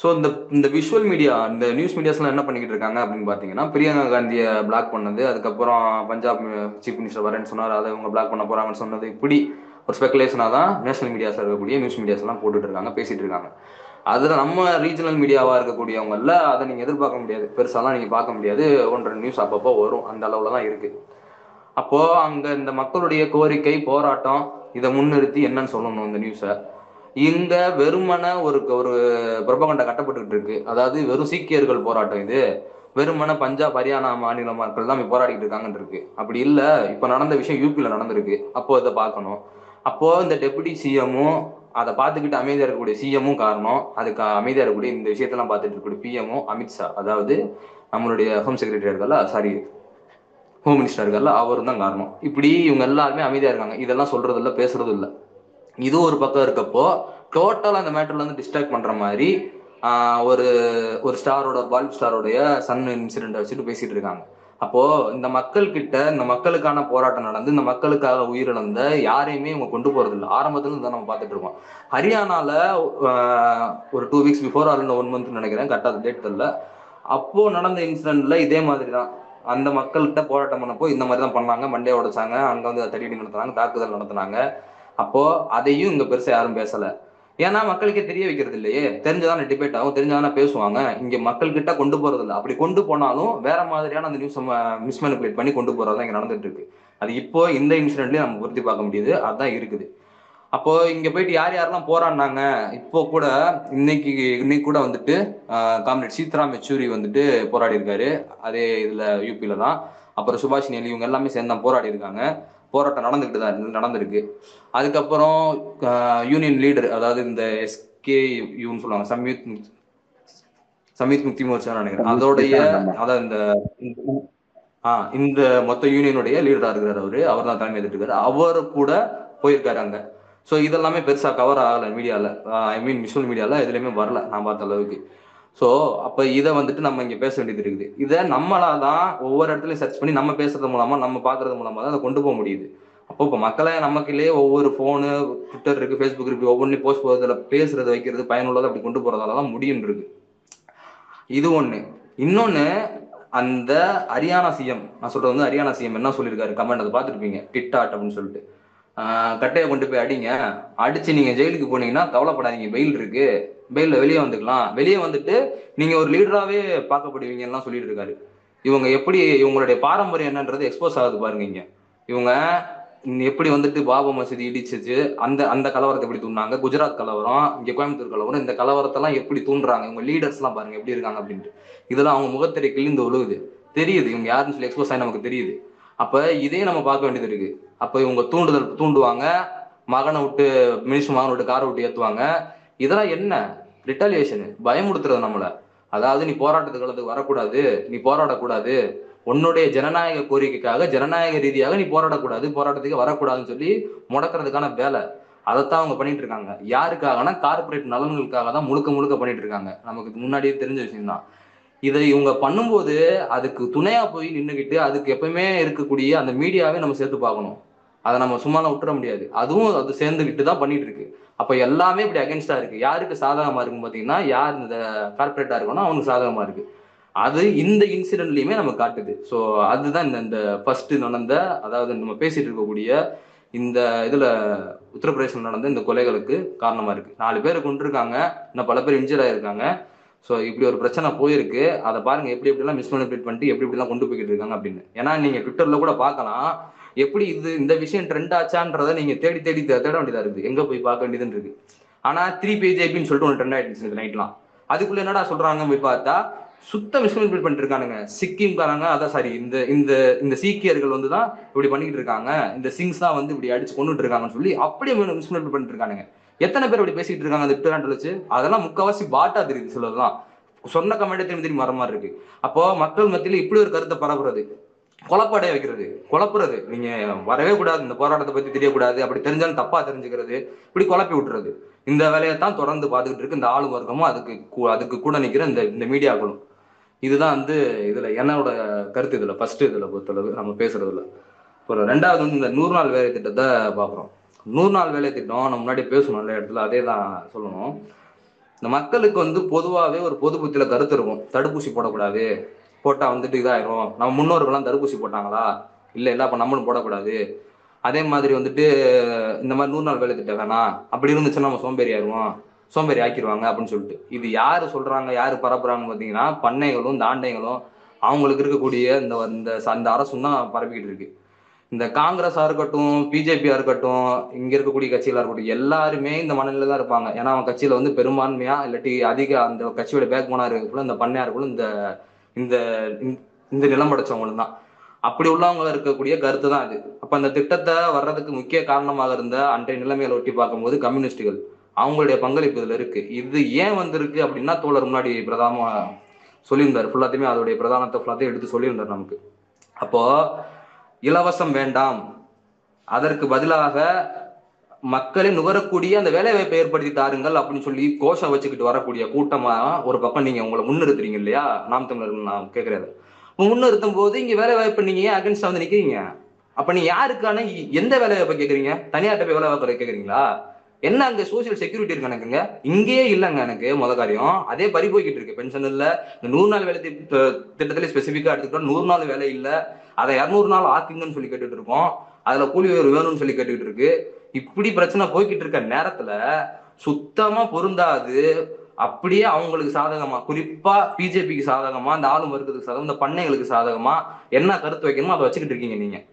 ஸோ இந்த இந்த விஷுவல் மீடியா இந்த நியூஸ் மீடியாஸ்லாம் என்ன பண்ணிக்கிட்டு இருக்காங்க அப்படின்னு பார்த்தீங்கன்னா பிரியங்கா காந்தியை பிளாக் பண்ணது அதுக்கப்புறம் பஞ்சாப் சீஃப் மினிஸ்டர் வரேன்னு சொன்னார் அதை இவங்க பிளாக் பண்ண போறாங்கன்னு சொன்னது இப்படி ஒரு ஸ்பெகுலேஷனாக தான் நேஷனல் மீடியாஸில் இருக்கக்கூடிய நியூஸ் மீடியாஸ் எல்லாம் போட்டுட்டு இருக்காங்க பேசிட்டு இருக்காங்க. நம்ம ரீஜனல் மீடியாவாக இருக்கக்கூடியவங்கல்ல அதை நீங்கள் எதிர்பார்க்க முடியாது. பெருசாலாம் நீங்கள் பார்க்க முடியாது. ஒன்றரை நியூஸ் அப்பப்போ வரும். அந்த அளவில் தான் இருக்குது அப்போது அங்கே இந்த மக்களுடைய கோரிக்கை போராட்டம் இதை முன்னிறுத்தி என்னன்னு சொல்லணும் இந்த நியூஸை இங்க வெறுமன ஒரு ஒரு பிரபகண்டா கட்டப்பட்டுக்கிட்டு இருக்கு. அதாவது வெறும் சீக்கியர்கள் போராட்டம் இது. வெறுமன பஞ்சாப் ஹரியானா மாநில மக்கள் தான் போராடிக்கிட்டு இருக்காங்கன்னு இருக்கு. அப்படி இல்லை. இப்போ நடந்த விஷயம் யூபியில் நடந்திருக்கு. அப்போ இதை பார்க்கணும். அப்போ இந்த டெபுட்டி சிஎம்மும் அதை பார்த்துக்கிட்டு அமைதியாக இருக்கக்கூடிய சிஎம்மும் காரணம். அதுக்கு அமைதியாக இருக்கக்கூடிய இந்த விஷயத்தெல்லாம் பார்த்துட்டு இருக்கக்கூடிய பிஎம்மும் அமித்ஷா அதாவது நம்மளுடைய ஹோம் செக்ரட்டரி இருக்கல சாரி ஹோம் மினிஸ்டர் இருக்கார்ல அவரும் தான் காரணம். இப்படி இவங்க எல்லாருமே அமைதியா இருக்காங்க. இதெல்லாம் சொல்றது இல்ல பேசுறது இல்ல. இது ஒரு பக்கம் இருக்கப்போ டோட்டலாக அந்த மேட்டர்ல இருந்து டிஸ்ட்ராக்ட் பண்ற மாதிரி ஒரு ஒரு ஸ்டாரோட பாலிவுட் ஸ்டாரோடைய சன் இன்சிடென்ட் வச்சுட்டு பேசிட்டு இருக்காங்க. அப்போ இந்த மக்கள் கிட்ட இந்த மக்களுக்கான போராட்டம் நடந்து இந்த மக்களுக்காக உயிரிழந்த யாரையுமே இவங்க கொண்டு போறது இல்லை ஆரம்பத்துல இருந்து நம்ம பார்த்துட்டு இருக்கோம். ஹரியானால ஒரு two weeks before or one month நினைக்கிறேன் கரெக்டாக டேட் தெரியல. அப்போ நடந்த இன்சிடென்ட்ல இதே மாதிரி தான். அந்த மக்கள்கிட்ட போராட்டம் பண்ணப்போ இந்த மாதிரி தான் பண்ணாங்க. மண்டே உடைச்சாங்க. அங்க வந்து தடியடி நடத்தினாங்க. தாக்குதல் நடத்தினாங்க. அப்போ அதையும் இங்க பெருசா யாரும் பேசல. ஏன்னா மக்களுக்கே தெரிய வைக்கிறது இல்லையே. தெரிஞ்சதான டிபேட் ஆகும். தெரிஞ்சதானே பேசுவாங்க. இங்க மக்கள்கிட்ட கொண்டு போறது இல்லை அப்படி கொண்டு போனாலும் வேற மாதிரியான அந்த நியூஸ் மிஸ்மேனிபுலேட் பண்ணி கொண்டு போறதா இங்க நடந்துட்டு இருக்கு. அது இப்போ இந்த இன்சிடென்ட்லயும் நம்ம உறுதி பார்க்க முடியுது. அதுதான் இருக்குது. அப்போ இங்க போயிட்டு யார் யாரெல்லாம் போராடினாங்க? இப்போ கூட இன்னைக்கு இன்னைக்கு கூட வந்துட்டு காம்ரேட் சீத்ராம் யெச்சூரி வந்துட்டு போராடி இருக்காரு அதே இதுல யூபியில தான். அப்புறம் சுபாஷ் நெல்லி இவங்க எல்லாமே சேர்ந்து தான் போராடி இருக்காங்க போராட்டம் நடந்துகிட்டு தான் நடந்திருக்கு. அதுக்கப்புறம் யூனியன் லீடர் அதாவது இந்த எஸ்கே யூன்னு சொல்லுவாங்க சம்யுத் சமீத் முக்தி மோர்ச்சா நினைக்கிறேன். அதோடைய. அதாவது இந்த இந்த- ஆ இந்த மொத்த யூனியனுடைய லீடரா இருக்கிறார் அவரு. அவர் தான் தலைமை ஏற்றுக்காரு அவர் கூட போயிருக்காரு அங்க. ஸோ இதெல்லாமே பெருசாக கவர் ஆகலை மீடியாவில் ஐ மீன் விஷுவல் மீடியாவில் எதுலேயுமே வரல நான் பார்த்த அளவுக்கு. ஸோ அப்போ இதை வந்துட்டு நம்ம இங்கே பேச வேண்டியது இருக்குது. இதை நம்மளா தான் ஒவ்வொரு இடத்துலையும் சர்ச் பண்ணி நம்ம பேசுறது மூலமாக நம்ம பார்க்கறது மூலமாக தான் அதை கொண்டு போக முடியுது. அப்போ இப்போ மக்களை நமக்குள்ளே ஒவ்வொரு ஃபோனு ட்விட்டர் இருக்குது ஃபேஸ்புக் இருக்குது ஒவ்வொன்றையும் போஸ்ட் போகிறதுல பேசுறது வைக்கிறது பயனுள்ளதை அப்படி கொண்டு போகிறதால தான் முடியும் இருக்கு. இது ஒன்று இன்னொன்று அந்த ஹரியானா சிஎம் நான் சொல்றது வந்து ஹரியானா சிஎம் என்ன சொல்லியிருக்காரு? கமெண்ட் அதை பார்த்துருப்பீங்க. டிட்டாட் அப்படின்னு சொல்லிட்டு. கட்டையை கொண்டு போய் அடிங்க. அடிச்சு நீங்க ஜெயிலுக்கு போனீங்கன்னா கவலைப்படாதீங்க. பெயில் இருக்கு. பெயில்ல வெளியே வந்துக்கலாம். வெளியே வந்துட்டு நீங்க ஒரு லீடராகவே பார்க்கப்படுவீங்க எல்லாம் சொல்லிட்டு இருக்காரு. இவங்க எப்படி இவங்களுடைய பாரம்பரியம் என்னன்றது எக்ஸ்போஸ் ஆகுது பாருங்க இங்க. இவங்க எப்படி வந்துட்டு பாபா மசூதி இடிச்சிச்சு அந்த அந்த கலவரத்தை எப்படி தூண்டாங்க குஜராத் கலவரம் இங்க கோயம்புத்தூர் கலவரம் இந்த கலவரத்தெல்லாம் எப்படி தூண்டுறாங்க? இவங்க லீடர்ஸ் எல்லாம் பாருங்க எப்படி இருக்காங்க அப்படின்ட்டு. இதெல்லாம் அவங்க முகத்திரை கிழிந்து ஒழுகுது. தெரியுது. இவங்க யாருன்னு சொல்லி எக்ஸ்போஸ் ஆகி நமக்கு தெரியுது. அப்ப இதே நம்ம பார்க்க வேண்டியது இருக்கு. அப்ப இவங்க தூண்டுதல் தூண்டுவாங்க. மகனை விட்டு மினிஸ்டர் மகனை விட்டு காரை விட்டு ஏத்துவாங்க. இதெல்லாம் என்ன? ரிட்டாலியேஷனு பயமுடுத்துறது நம்மள. அதாவது நீ போராட்டத்துக்கு வரக்கூடாது. நீ போராடக்கூடாது. உன்னுடைய ஜனநாயக கோரிக்கைக்காக ஜனநாயக ரீதியாக நீ போராடக்கூடாது. போராட்டத்துக்கு வரக்கூடாதுன்னு சொல்லி முடக்கிறதுக்கான வேலை. அதைத்தான் அவங்க பண்ணிட்டு இருக்காங்க. யாருக்காகனா கார்ப்பரேட் நலன்களுக்காக தான் முழுக்க முழுக்க பண்ணிட்டு இருக்காங்க. நமக்கு முன்னாடியே தெரிஞ்ச விஷயம் தான் இதை இவங்க பண்ணும்போது அதுக்கு துணையா போய் நின்றுகிட்டு அதுக்கு எப்பவுமே இருக்கக்கூடிய அந்த மீடியாவே நம்ம சேர்த்து பார்க்கணும். அதை நம்ம சும்மாலாம் விட்டுற முடியாது. அதுவும் அது சேர்ந்துகிட்டு தான் பண்ணிட்டு இருக்கு அப்ப எல்லாமே இப்படி அகேன்ஸ்டா இருக்கு. யாருக்கு சாதகமா இருக்கும் பாத்தீங்கன்னா யார் இந்த கார்பரேட்டா இருக்கணும் அவனுக்கு சாதகமா இருக்கு. அது இந்த இன்சிடென்ட்லயுமே நம்ம காட்டுது. ஸோ அதுதான் இந்த இந்த ஃபர்ஸ்ட் நடந்த அதாவது நம்ம பேசிட்டு இருக்கக்கூடிய இந்த இதுல உத்தரப்பிரதேசம் நடந்த இந்த கொலைகளுக்கு காரணமா இருக்கு. நாலு பேர் கொண்டிருக்காங்க இன்னும் பல பேர் இன்ஜூர் ஆயிருக்காங்க. ஸோ இப்படி ஒரு பிரச்சனை போயிருக்கு. அதை பாருங்க எப்படி எப்படிலாம் மிஸ்மேனிபுலேட் பண்ணிட்டு எப்படி எப்படிலாம் கொண்டு போய்கிட்டு இருக்காங்க அப்படின்னு. ஏன்னா நீங்க ட்விட்டர்ல கூட பார்க்கலாம் எப்படி இது இந்த விஷயம் ட்ரெண்ட் ஆச்சான்றதை நீங்க தேடி தேடி தேட வேண்டியதா இருக்கு எங்க போய் பார்க்க வேண்டியதுன்னு இருக்கு. ஆனா த்ரீ பேஜேபின்னு சொல்லிட்டு ஒன்று ட்ரெண்ட் ஆயிடுச்சு இந்த நைட்லாம் அதுக்குள்ள என்னடா சொல்றாங்க போய் பார்த்தா சுத்த மிஸ்மேனிபுலேட் பண்ணிட்டு இருக்கானுங்க. சிக்கிம்காரங்க அதான் சாரி இந்த இந்த இந்த சீக்கியர்கள் வந்து தான் இப்படி பண்ணிக்கிட்டு இருக்காங்க. இந்த சிங்ஸ் தான் வந்து இப்படி அடிச்சு கொண்டுட்டு இருக்காங்கன்னு சொல்லி அப்படியே மிஸ்மேனிபுலேட் பண்ணிட்டு இருக்கானுங்க. எத்தனை பேர் இப்படி பேசிட்டு இருக்காங்க? அந்த ட்விட்டர் வச்சு. அதெல்லாம் முக்காவாசி பாட்டா தெரியுது சிலதெல்லாம். சொன்ன கமெண்ட் திரும்பி திரும்பி வர மாதிரி இருக்கு. அப்போ மக்கள் மத்தியில இப்படி ஒரு கருத்தை பரப்புறது. குழப்படைய வைக்கிறது. குழப்புறது நீங்க வரவே கூடாது. இந்த போராட்டத்தை பத்தி தெரியக்கூடாது. அப்படி தெரிஞ்சாலும் தப்பா தெரிஞ்சுக்கிறது. இப்படி குழப்பி விட்டுறது. இந்த வேலையை தான் தொடர்ந்து பார்த்துக்கிட்டு இருக்கு. இந்த ஆளு வர்க்கமும் அதுக்கு கூ- அதுக்கு கூட நிக்கிற இந்த இந்த மீடியாக்களும் இதுதான் வந்து இதுல என்னோட கருத்து இதுல. ஃபர்ஸ்ட் இதுல பொறுத்தளவு நம்ம பேசுறதுல. அப்புறம் ரெண்டாவது வந்து இந்த நூறு நாள் வேலை திட்டத்தை பார்க்குறோம். நூறு நாள் வேலை திட்டம் நம்ம முன்னாடி பேசணும் நல்ல இடத்துல அதே தான் சொல்லணும். இந்த மக்களுக்கு வந்து பொதுவாகவே ஒரு பொது புத்தியில கருத்து இருக்கும். தடுப்பூசி போடக்கூடாது. போட்டால் வந்துட்டு இதாயிரும். நம்ம முன்னோர்கள்லாம் தடுப்பூசி போட்டாங்களா? இல்லை இல்லை அப்போ நம்மளும் போடக்கூடாது. அதே மாதிரி வந்துட்டு இந்த மாதிரி நூறு நாள் வேலை திட்டம் வேணாம். அப்படி இருந்துச்சுன்னா நம்ம சோம்பேறி ஆயிடுவோம் சோம்பேறி ஆக்கிடுவாங்க அப்படின்னு சொல்லிட்டு. இது யார் சொல்றாங்க யார் பரப்புறாங்கன்னு பார்த்தீங்கன்னா பண்ணைகளும் தாண்டைகளும் அவங்களுக்கு இருக்கக்கூடிய இந்த இந்த அந்த அரசும் தான் பரப்பிக்கிட்டு இருக்கு. இந்த காங்கிரஸா இருக்கட்டும் பிஜேபியா இருக்கட்டும் இங்க இருக்கக்கூடிய கட்சிகளா இருக்கட்டும் எல்லாருமே இந்த மனநிலை தான் இருப்பாங்க. ஏன்னா அவன் கட்சியில வந்து பெரும்பான்மையா இல்லாட்டி அதிக அந்த கட்சியோட பேக் போனா இருக்கக்குள்ள இந்த பண்ணையா இருக்கக்குள்ள இந்த இந்த இந்த நிலம் படைச்சவங்களும் தான். அப்படி உள்ளவங்க இருக்கக்கூடிய கருத்து தான் இது அப்ப அந்த திட்டத்தை வர்றதுக்கு முக்கிய காரணமாக இருந்த அன்றைய நிலைமைகளை ஒட்டி பார்க்கும்போது கம்யூனிஸ்டுகள் அவங்களுடைய பங்களிப்பு இதுல இருக்கு. இது ஏன் வந்திருக்கு அப்படின்னா தோழர் முன்னாடி பிரதான சொல்லியிருந்தார். ஃபுல்லாத்தையுமே அதோடைய பிரதானத்தை ஃபுல்லாத்தையும் எடுத்து சொல்லியிருந்தார் நமக்கு. அப்போ இலவசம் வேண்டாம். அதற்கு பதிலாக மக்களை நுகரக்கூடிய அந்த வேலை வாய்ப்பை ஏற்படுத்தி தாருங்கள் அப்படின்னு சொல்லி கோஷம் வச்சுக்கிட்டு வரக்கூடிய கூட்டமா ஒரு பக்கம் நீங்க உங்களை முன்னிறுத்துறீங்க இல்லையா? நாம் தமிழர் நான் கேட்கறது முன்னிறுத்தும் போது இங்க வேலை வாய்ப்பு நீங்க ஏன் அகேன்ஸ்டா வந்து நிக்கிறீங்க? அப்ப நீங்க யாருக்கான எந்த வேலை வாய்ப்பை கேக்குறீங்க? தனியார்ட்ட போய் வேலை வாய்ப்பு கேக்குறீங்களா? என்ன அங்க சோசியல் செக்யூரிட்டி இருக்கு எனக்குங்க இங்கேயே இல்லைங்க எனக்கு முத காரியம். அதே பறி போய்கிட்டு இருக்கு. பென்ஷன் இல்ல. இந்த நூறு நாள் வேலை திட்டத்திலே ஸ்பெசிபிக்கா எடுத்துக்கிட்டோம். நூறு நாள் வேலை இல்லை. அதை இரநூறு நாள் ஆக்குங்கன்னு சொல்லி கேட்டுட்டு இருக்கோம். அதுல கூலி உயர்வு வேணும்னு சொல்லி கேட்டுக்கிட்டு இருக்கு. இப்படி பிரச்சனை போய்கிட்டு இருக்க நேரத்துல சுத்தமா பொருந்தாது. அப்படியே அவங்களுக்கு சாதகமா குறிப்பா பிஜேபிக்கு சாதகமா இந்த ஆளும் வர்க்கத்துக்கு சாதகம் இந்த பண்ணைகளுக்கு சாதகமா என்ன கருத்து வைக்கணுமோ அதை வச்சுக்கிட்டு இருக்கீங்க நீங்க.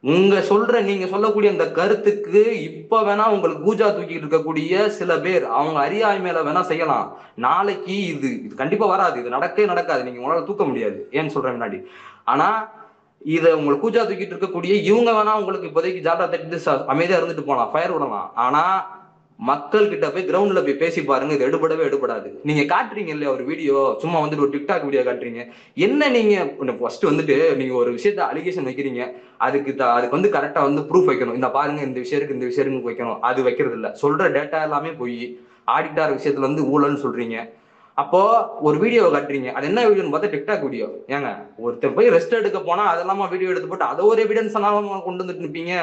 உங்க சொல்ற நீங்க சொல்லக்கூடிய அந்த கருத்துக்கு இப்ப வேணா உங்களுக்கு பூஜா தூக்கிட்டு இருக்கக்கூடிய சில பேர் அவங்க அறியாமையில வேணா செய்யலாம். நாளைக்கு இது இது கண்டிப்பா வராது. இது நடக்கவே நடக்காது. நீங்க உங்களால தூக்க முடியாது. ஏன்னு சொல்றேன் முன்னாடி. ஆனா இதை உங்களுக்கு கூச்சா தூக்கிட்டு இருக்கக்கூடிய இவங்க வேணா உங்களுக்கு இப்போதைக்கு ஜாட்டா தட்டி அமைதியா இருந்துட்டு போலாம் ஃபயர் விடலாம். ஆனா மக்கள் கிட்ட போய் கிரவுண்ட்ல போய் பேசி பாருங்க இது எடுபடவே எடுபடாது. நீங்க காட்டுறீங்க இல்லையா ஒரு வீடியோ சும்மா வந்துட்டு ஒரு டிக்டாக் வீடியோ காட்டுறீங்க. என்ன நீங்க ஃபர்ஸ்ட் வந்துட்டு நீங்க ஒரு விஷயத்த அலிகேஷன் வைக்கிறீங்க. அதுக்கு த- அதுக்கு வந்து கரெக்டா வந்து ப்ரூஃப் வைக்கணும். இந்த பாருங்க இந்த விஷயம் இருக்கு இந்த விஷயம் இருக்கு வைக்கணும். அது வைக்கிறது இல்ல சொல்ற டேட்டா எல்லாமே போய் ஆடிட்டார் விஷயத்துல வந்து ஊழல்னு சொல்றீங்க. அப்போ ஒரு வீடியோ காட்டுறீங்க. அது என்ன வீடியோன்னு பார்த்தா டிக்டாக் வீடியோ ஏங்க ஒருத்தர் போய் ரெஸ்ட் எடுக்க போனா அதெல்லாமா வீடியோ எடுத்து போட்டு அதை ஒரு எவிடன்ஸ் கொண்டு வந்துட்டு இருப்பீங்க.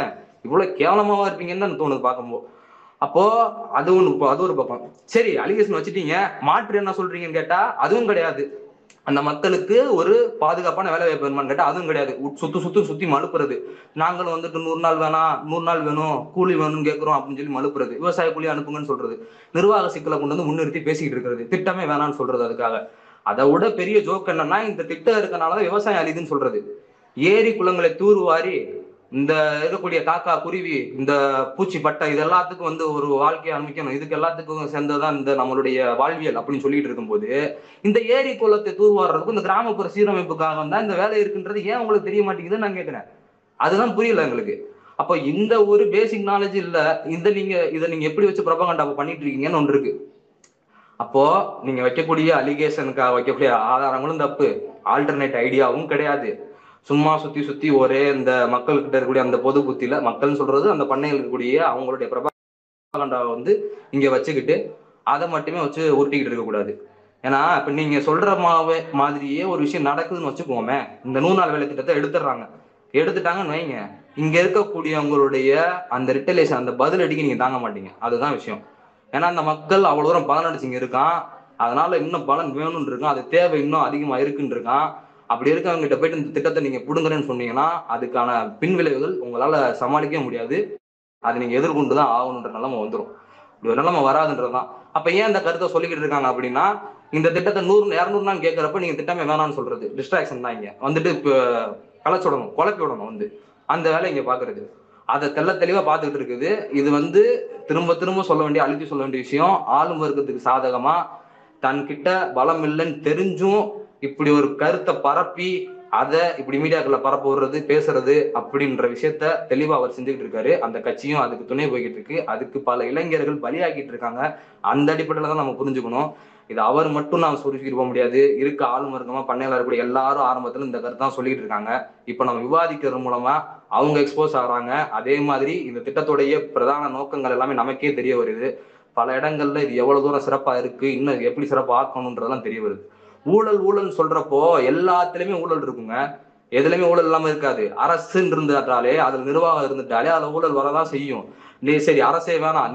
இவ்வளவு கேவலமாவா இருப்பீங்கன்னு தான் தோணுது பார்க்கும்போது. அப்போ அது ஒண்ணு இப்போ அது ஒரு பக்கம். சரி அலிகேஷன் வச்சுட்டீங்க. மாற்று என்ன சொல்றீங்கன்னு கேட்டா அதுவும் கிடையாது. அந்த மக்களுக்கு ஒரு பாதுகாப்பான வேலை வாய்ப்பு வேணுமான்னு கேட்டால் அதுவும் கிடையாது. சுத்து சுத்து சுத்தி மழுப்புறது. நாங்களும் வந்துட்டு நூறு நாள் வேணாம் நூறு நாள் வேணும் கூலி வேணும்னு கேட்குறோம் அப்படின்னு சொல்லி மழுப்புறது. விவசாய கூலி அனுப்புங்கன்னு சொல்றது. நிர்வாக சிக்கலை கொண்டு வந்து முன்னிறுத்தி பேசிக்கிட்டு இருக்கிறது. திட்டமே வேணாம்னு சொல்றது அதுக்காக. அதை விட பெரிய ஜோக் என்னன்னா இந்த திட்டம் இருக்கனாலதான் விவசாயம் அழிதுன்னு சொல்றது. ஏரி குளங்களை தூர்வாரி இந்த இருக்கக்கூடிய காக்கா குருவி இந்த பூச்சி பட்டை இது எல்லாத்துக்கும் வந்து ஒரு வாழ்க்கையை அனுமதிக்கணும் இதுக்கு எல்லாத்துக்கும் சேர்ந்ததுதான் இந்த நம்மளுடைய வாழ்வியல் அப்படின்னு சொல்லிட்டு இருக்கும்போது இந்த ஏரி குளத்தை தூர்வாடுறதுக்கும் இந்த கிராமப்புற சீரமைப்புக்காக தான் இந்த வேலை இருக்குன்றது ஏன் உங்களுக்கு தெரிய மாட்டேங்குதுன்னு நான் கேட்கிறேன் அதுதான் புரியல எங்களுக்கு. அப்போ இந்த ஒரு பேசிக் நாலேஜ் இல்ல இந்த நீங்க இதை நீங்க எப்படி வச்சு பிரபகண்டா பண்ணிட்டு இருக்கீங்கன்னு ஒன்று இருக்கு. அப்போ நீங்க வைக்கக்கூடிய அலிகேஷனுக்காக வைக்கக்கூடிய ஆதாரங்களும் தப்பு. ஆல்டர்னேட் ஐடியாவும் கிடையாது. சும்மா சுத்தி சுத்தி ஒரே இந்த மக்கள்கிட்ட இருக்கக்கூடிய அந்த பொது புத்தியில மக்கள்னு சொல்றது அந்த பண்ணையில் இருக்கக்கூடிய அவங்களுடைய பிரபாகண்டாவை வந்து இங்க வச்சுக்கிட்டு அதை மட்டுமே வச்சு உருட்டிக்கிட்டு இருக்க கூடாது. ஏன்னா இப்ப நீங்க சொல்ற மாவே மாதிரியே ஒரு விஷயம் நடக்குதுன்னு வச்சுக்கோமே இந்த நூறு நாள் வேலை திட்டத்தை எடுத்துடுறாங்க. எடுத்துட்டாங்கன்னு வைங்க. இங்க இருக்கக்கூடியவங்களுடைய அந்த ரிட்டலேஷன் அந்த பதிலடிக்கு நீங்க தாங்க மாட்டீங்க. அதுதான் விஷயம். ஏன்னா அந்த மக்கள் அவ்வளவு தூரம் பலன் அடிச்சுங்க இருக்கான். அதனால இன்னும் பலன் வேணும்னு இருக்கான். அது தேவை இன்னும் அதிகமா இருக்குன்னு இருக்கான். அப்படி இருக்கவங்ககிட்ட போயிட்டு இந்த திட்டத்தை நீங்க புடுங்குறேன்னு சொன்னீங்கன்னா அதுக்கான பின் விளைவுகள் உங்களால சமாளிக்கவே முடியாது. அதை நீங்க எதிர்கொண்டு தான் ஆகணுன்ற நிலைமை வந்துடும் இப்படி ஒரு நிலைமை வராதுன்றதுதான். அப்ப ஏன் இந்த கருத்தை சொல்லிக்கிட்டு இருக்காங்க அப்படின்னா இந்த திட்டத்தை நூறு இரநூறுனா கேட்கறப்ப நீங்க திட்டமே வேணாம்னு சொல்றது. டிஸ்ட்ராக்ஷன் தான் இங்க. வந்துட்டு இப்போ களைச்சு விடணும் குழப்பி விடணும் வந்து. அந்த வேலை இங்க பாக்குறது. அதை தெள்ள தெளிவா பார்த்துக்கிட்டு இருக்குது. இது வந்து திரும்ப திரும்ப சொல்ல வேண்டிய அழுத்தி சொல்ல வேண்டிய விஷயம். ஆளும் வர்க்கத்துக்கு சாதகமா தன்கிட்ட பலம் இல்லைன்னு தெரிஞ்சும் இப்படி ஒரு கருத்தை பரப்பி அதை இப்படி மீடியாக்களை பரப்ப விடுறது பேசுறது அப்படின்ற விஷயத்த தெளிவா அவர் செஞ்சுக்கிட்டு இருக்காரு. அந்த கட்சியும் அதுக்கு துணை போய்கிட்டு இருக்கு. அதுக்கு பல இளைஞர்கள் பலியாகிட்டு இருக்காங்க. அந்த அடிப்படையில தான் நம்ம புரிஞ்சுக்கணும். இது அவர் மட்டும் நாம் சுருக்கிட்டு போக முடியாது. இருக்க ஆளும் வர்க்கமா பண்ணையில இருக்கக்கூடிய எல்லாரும் ஆரம்பத்துல இந்த கருத்து தான் சொல்லிட்டு இருக்காங்க. இப்ப நம்ம விவாதிக்கிறது மூலமா அவங்க எக்ஸ்போஸ் ஆகிறாங்க. அதே மாதிரி இந்த திட்டத்துடைய பிரதான நோக்கங்கள் எல்லாமே நமக்கே தெரிய வருது. பல இடங்கள்ல இது எவ்வளவு தூரம் சிறப்பா இருக்கு இன்னும் இது எப்படி சிறப்பா ஆக்கணும்ன்றதெல்லாம் தெரிய வருது. ஊழல் ஊழல் சொல்றப்போ எல்லாத்துலயுமே ஊழல் இருக்குங்க. எதுலயுமே ஊழல் இல்லாம இருக்காது. அரசுன்னு இருந்தாலே அதுல நிர்வாகம் இருந்துட்டாலே அதுல ஊழல் வரதான் செய்யும். நீ சரி அரசே வேணாம்.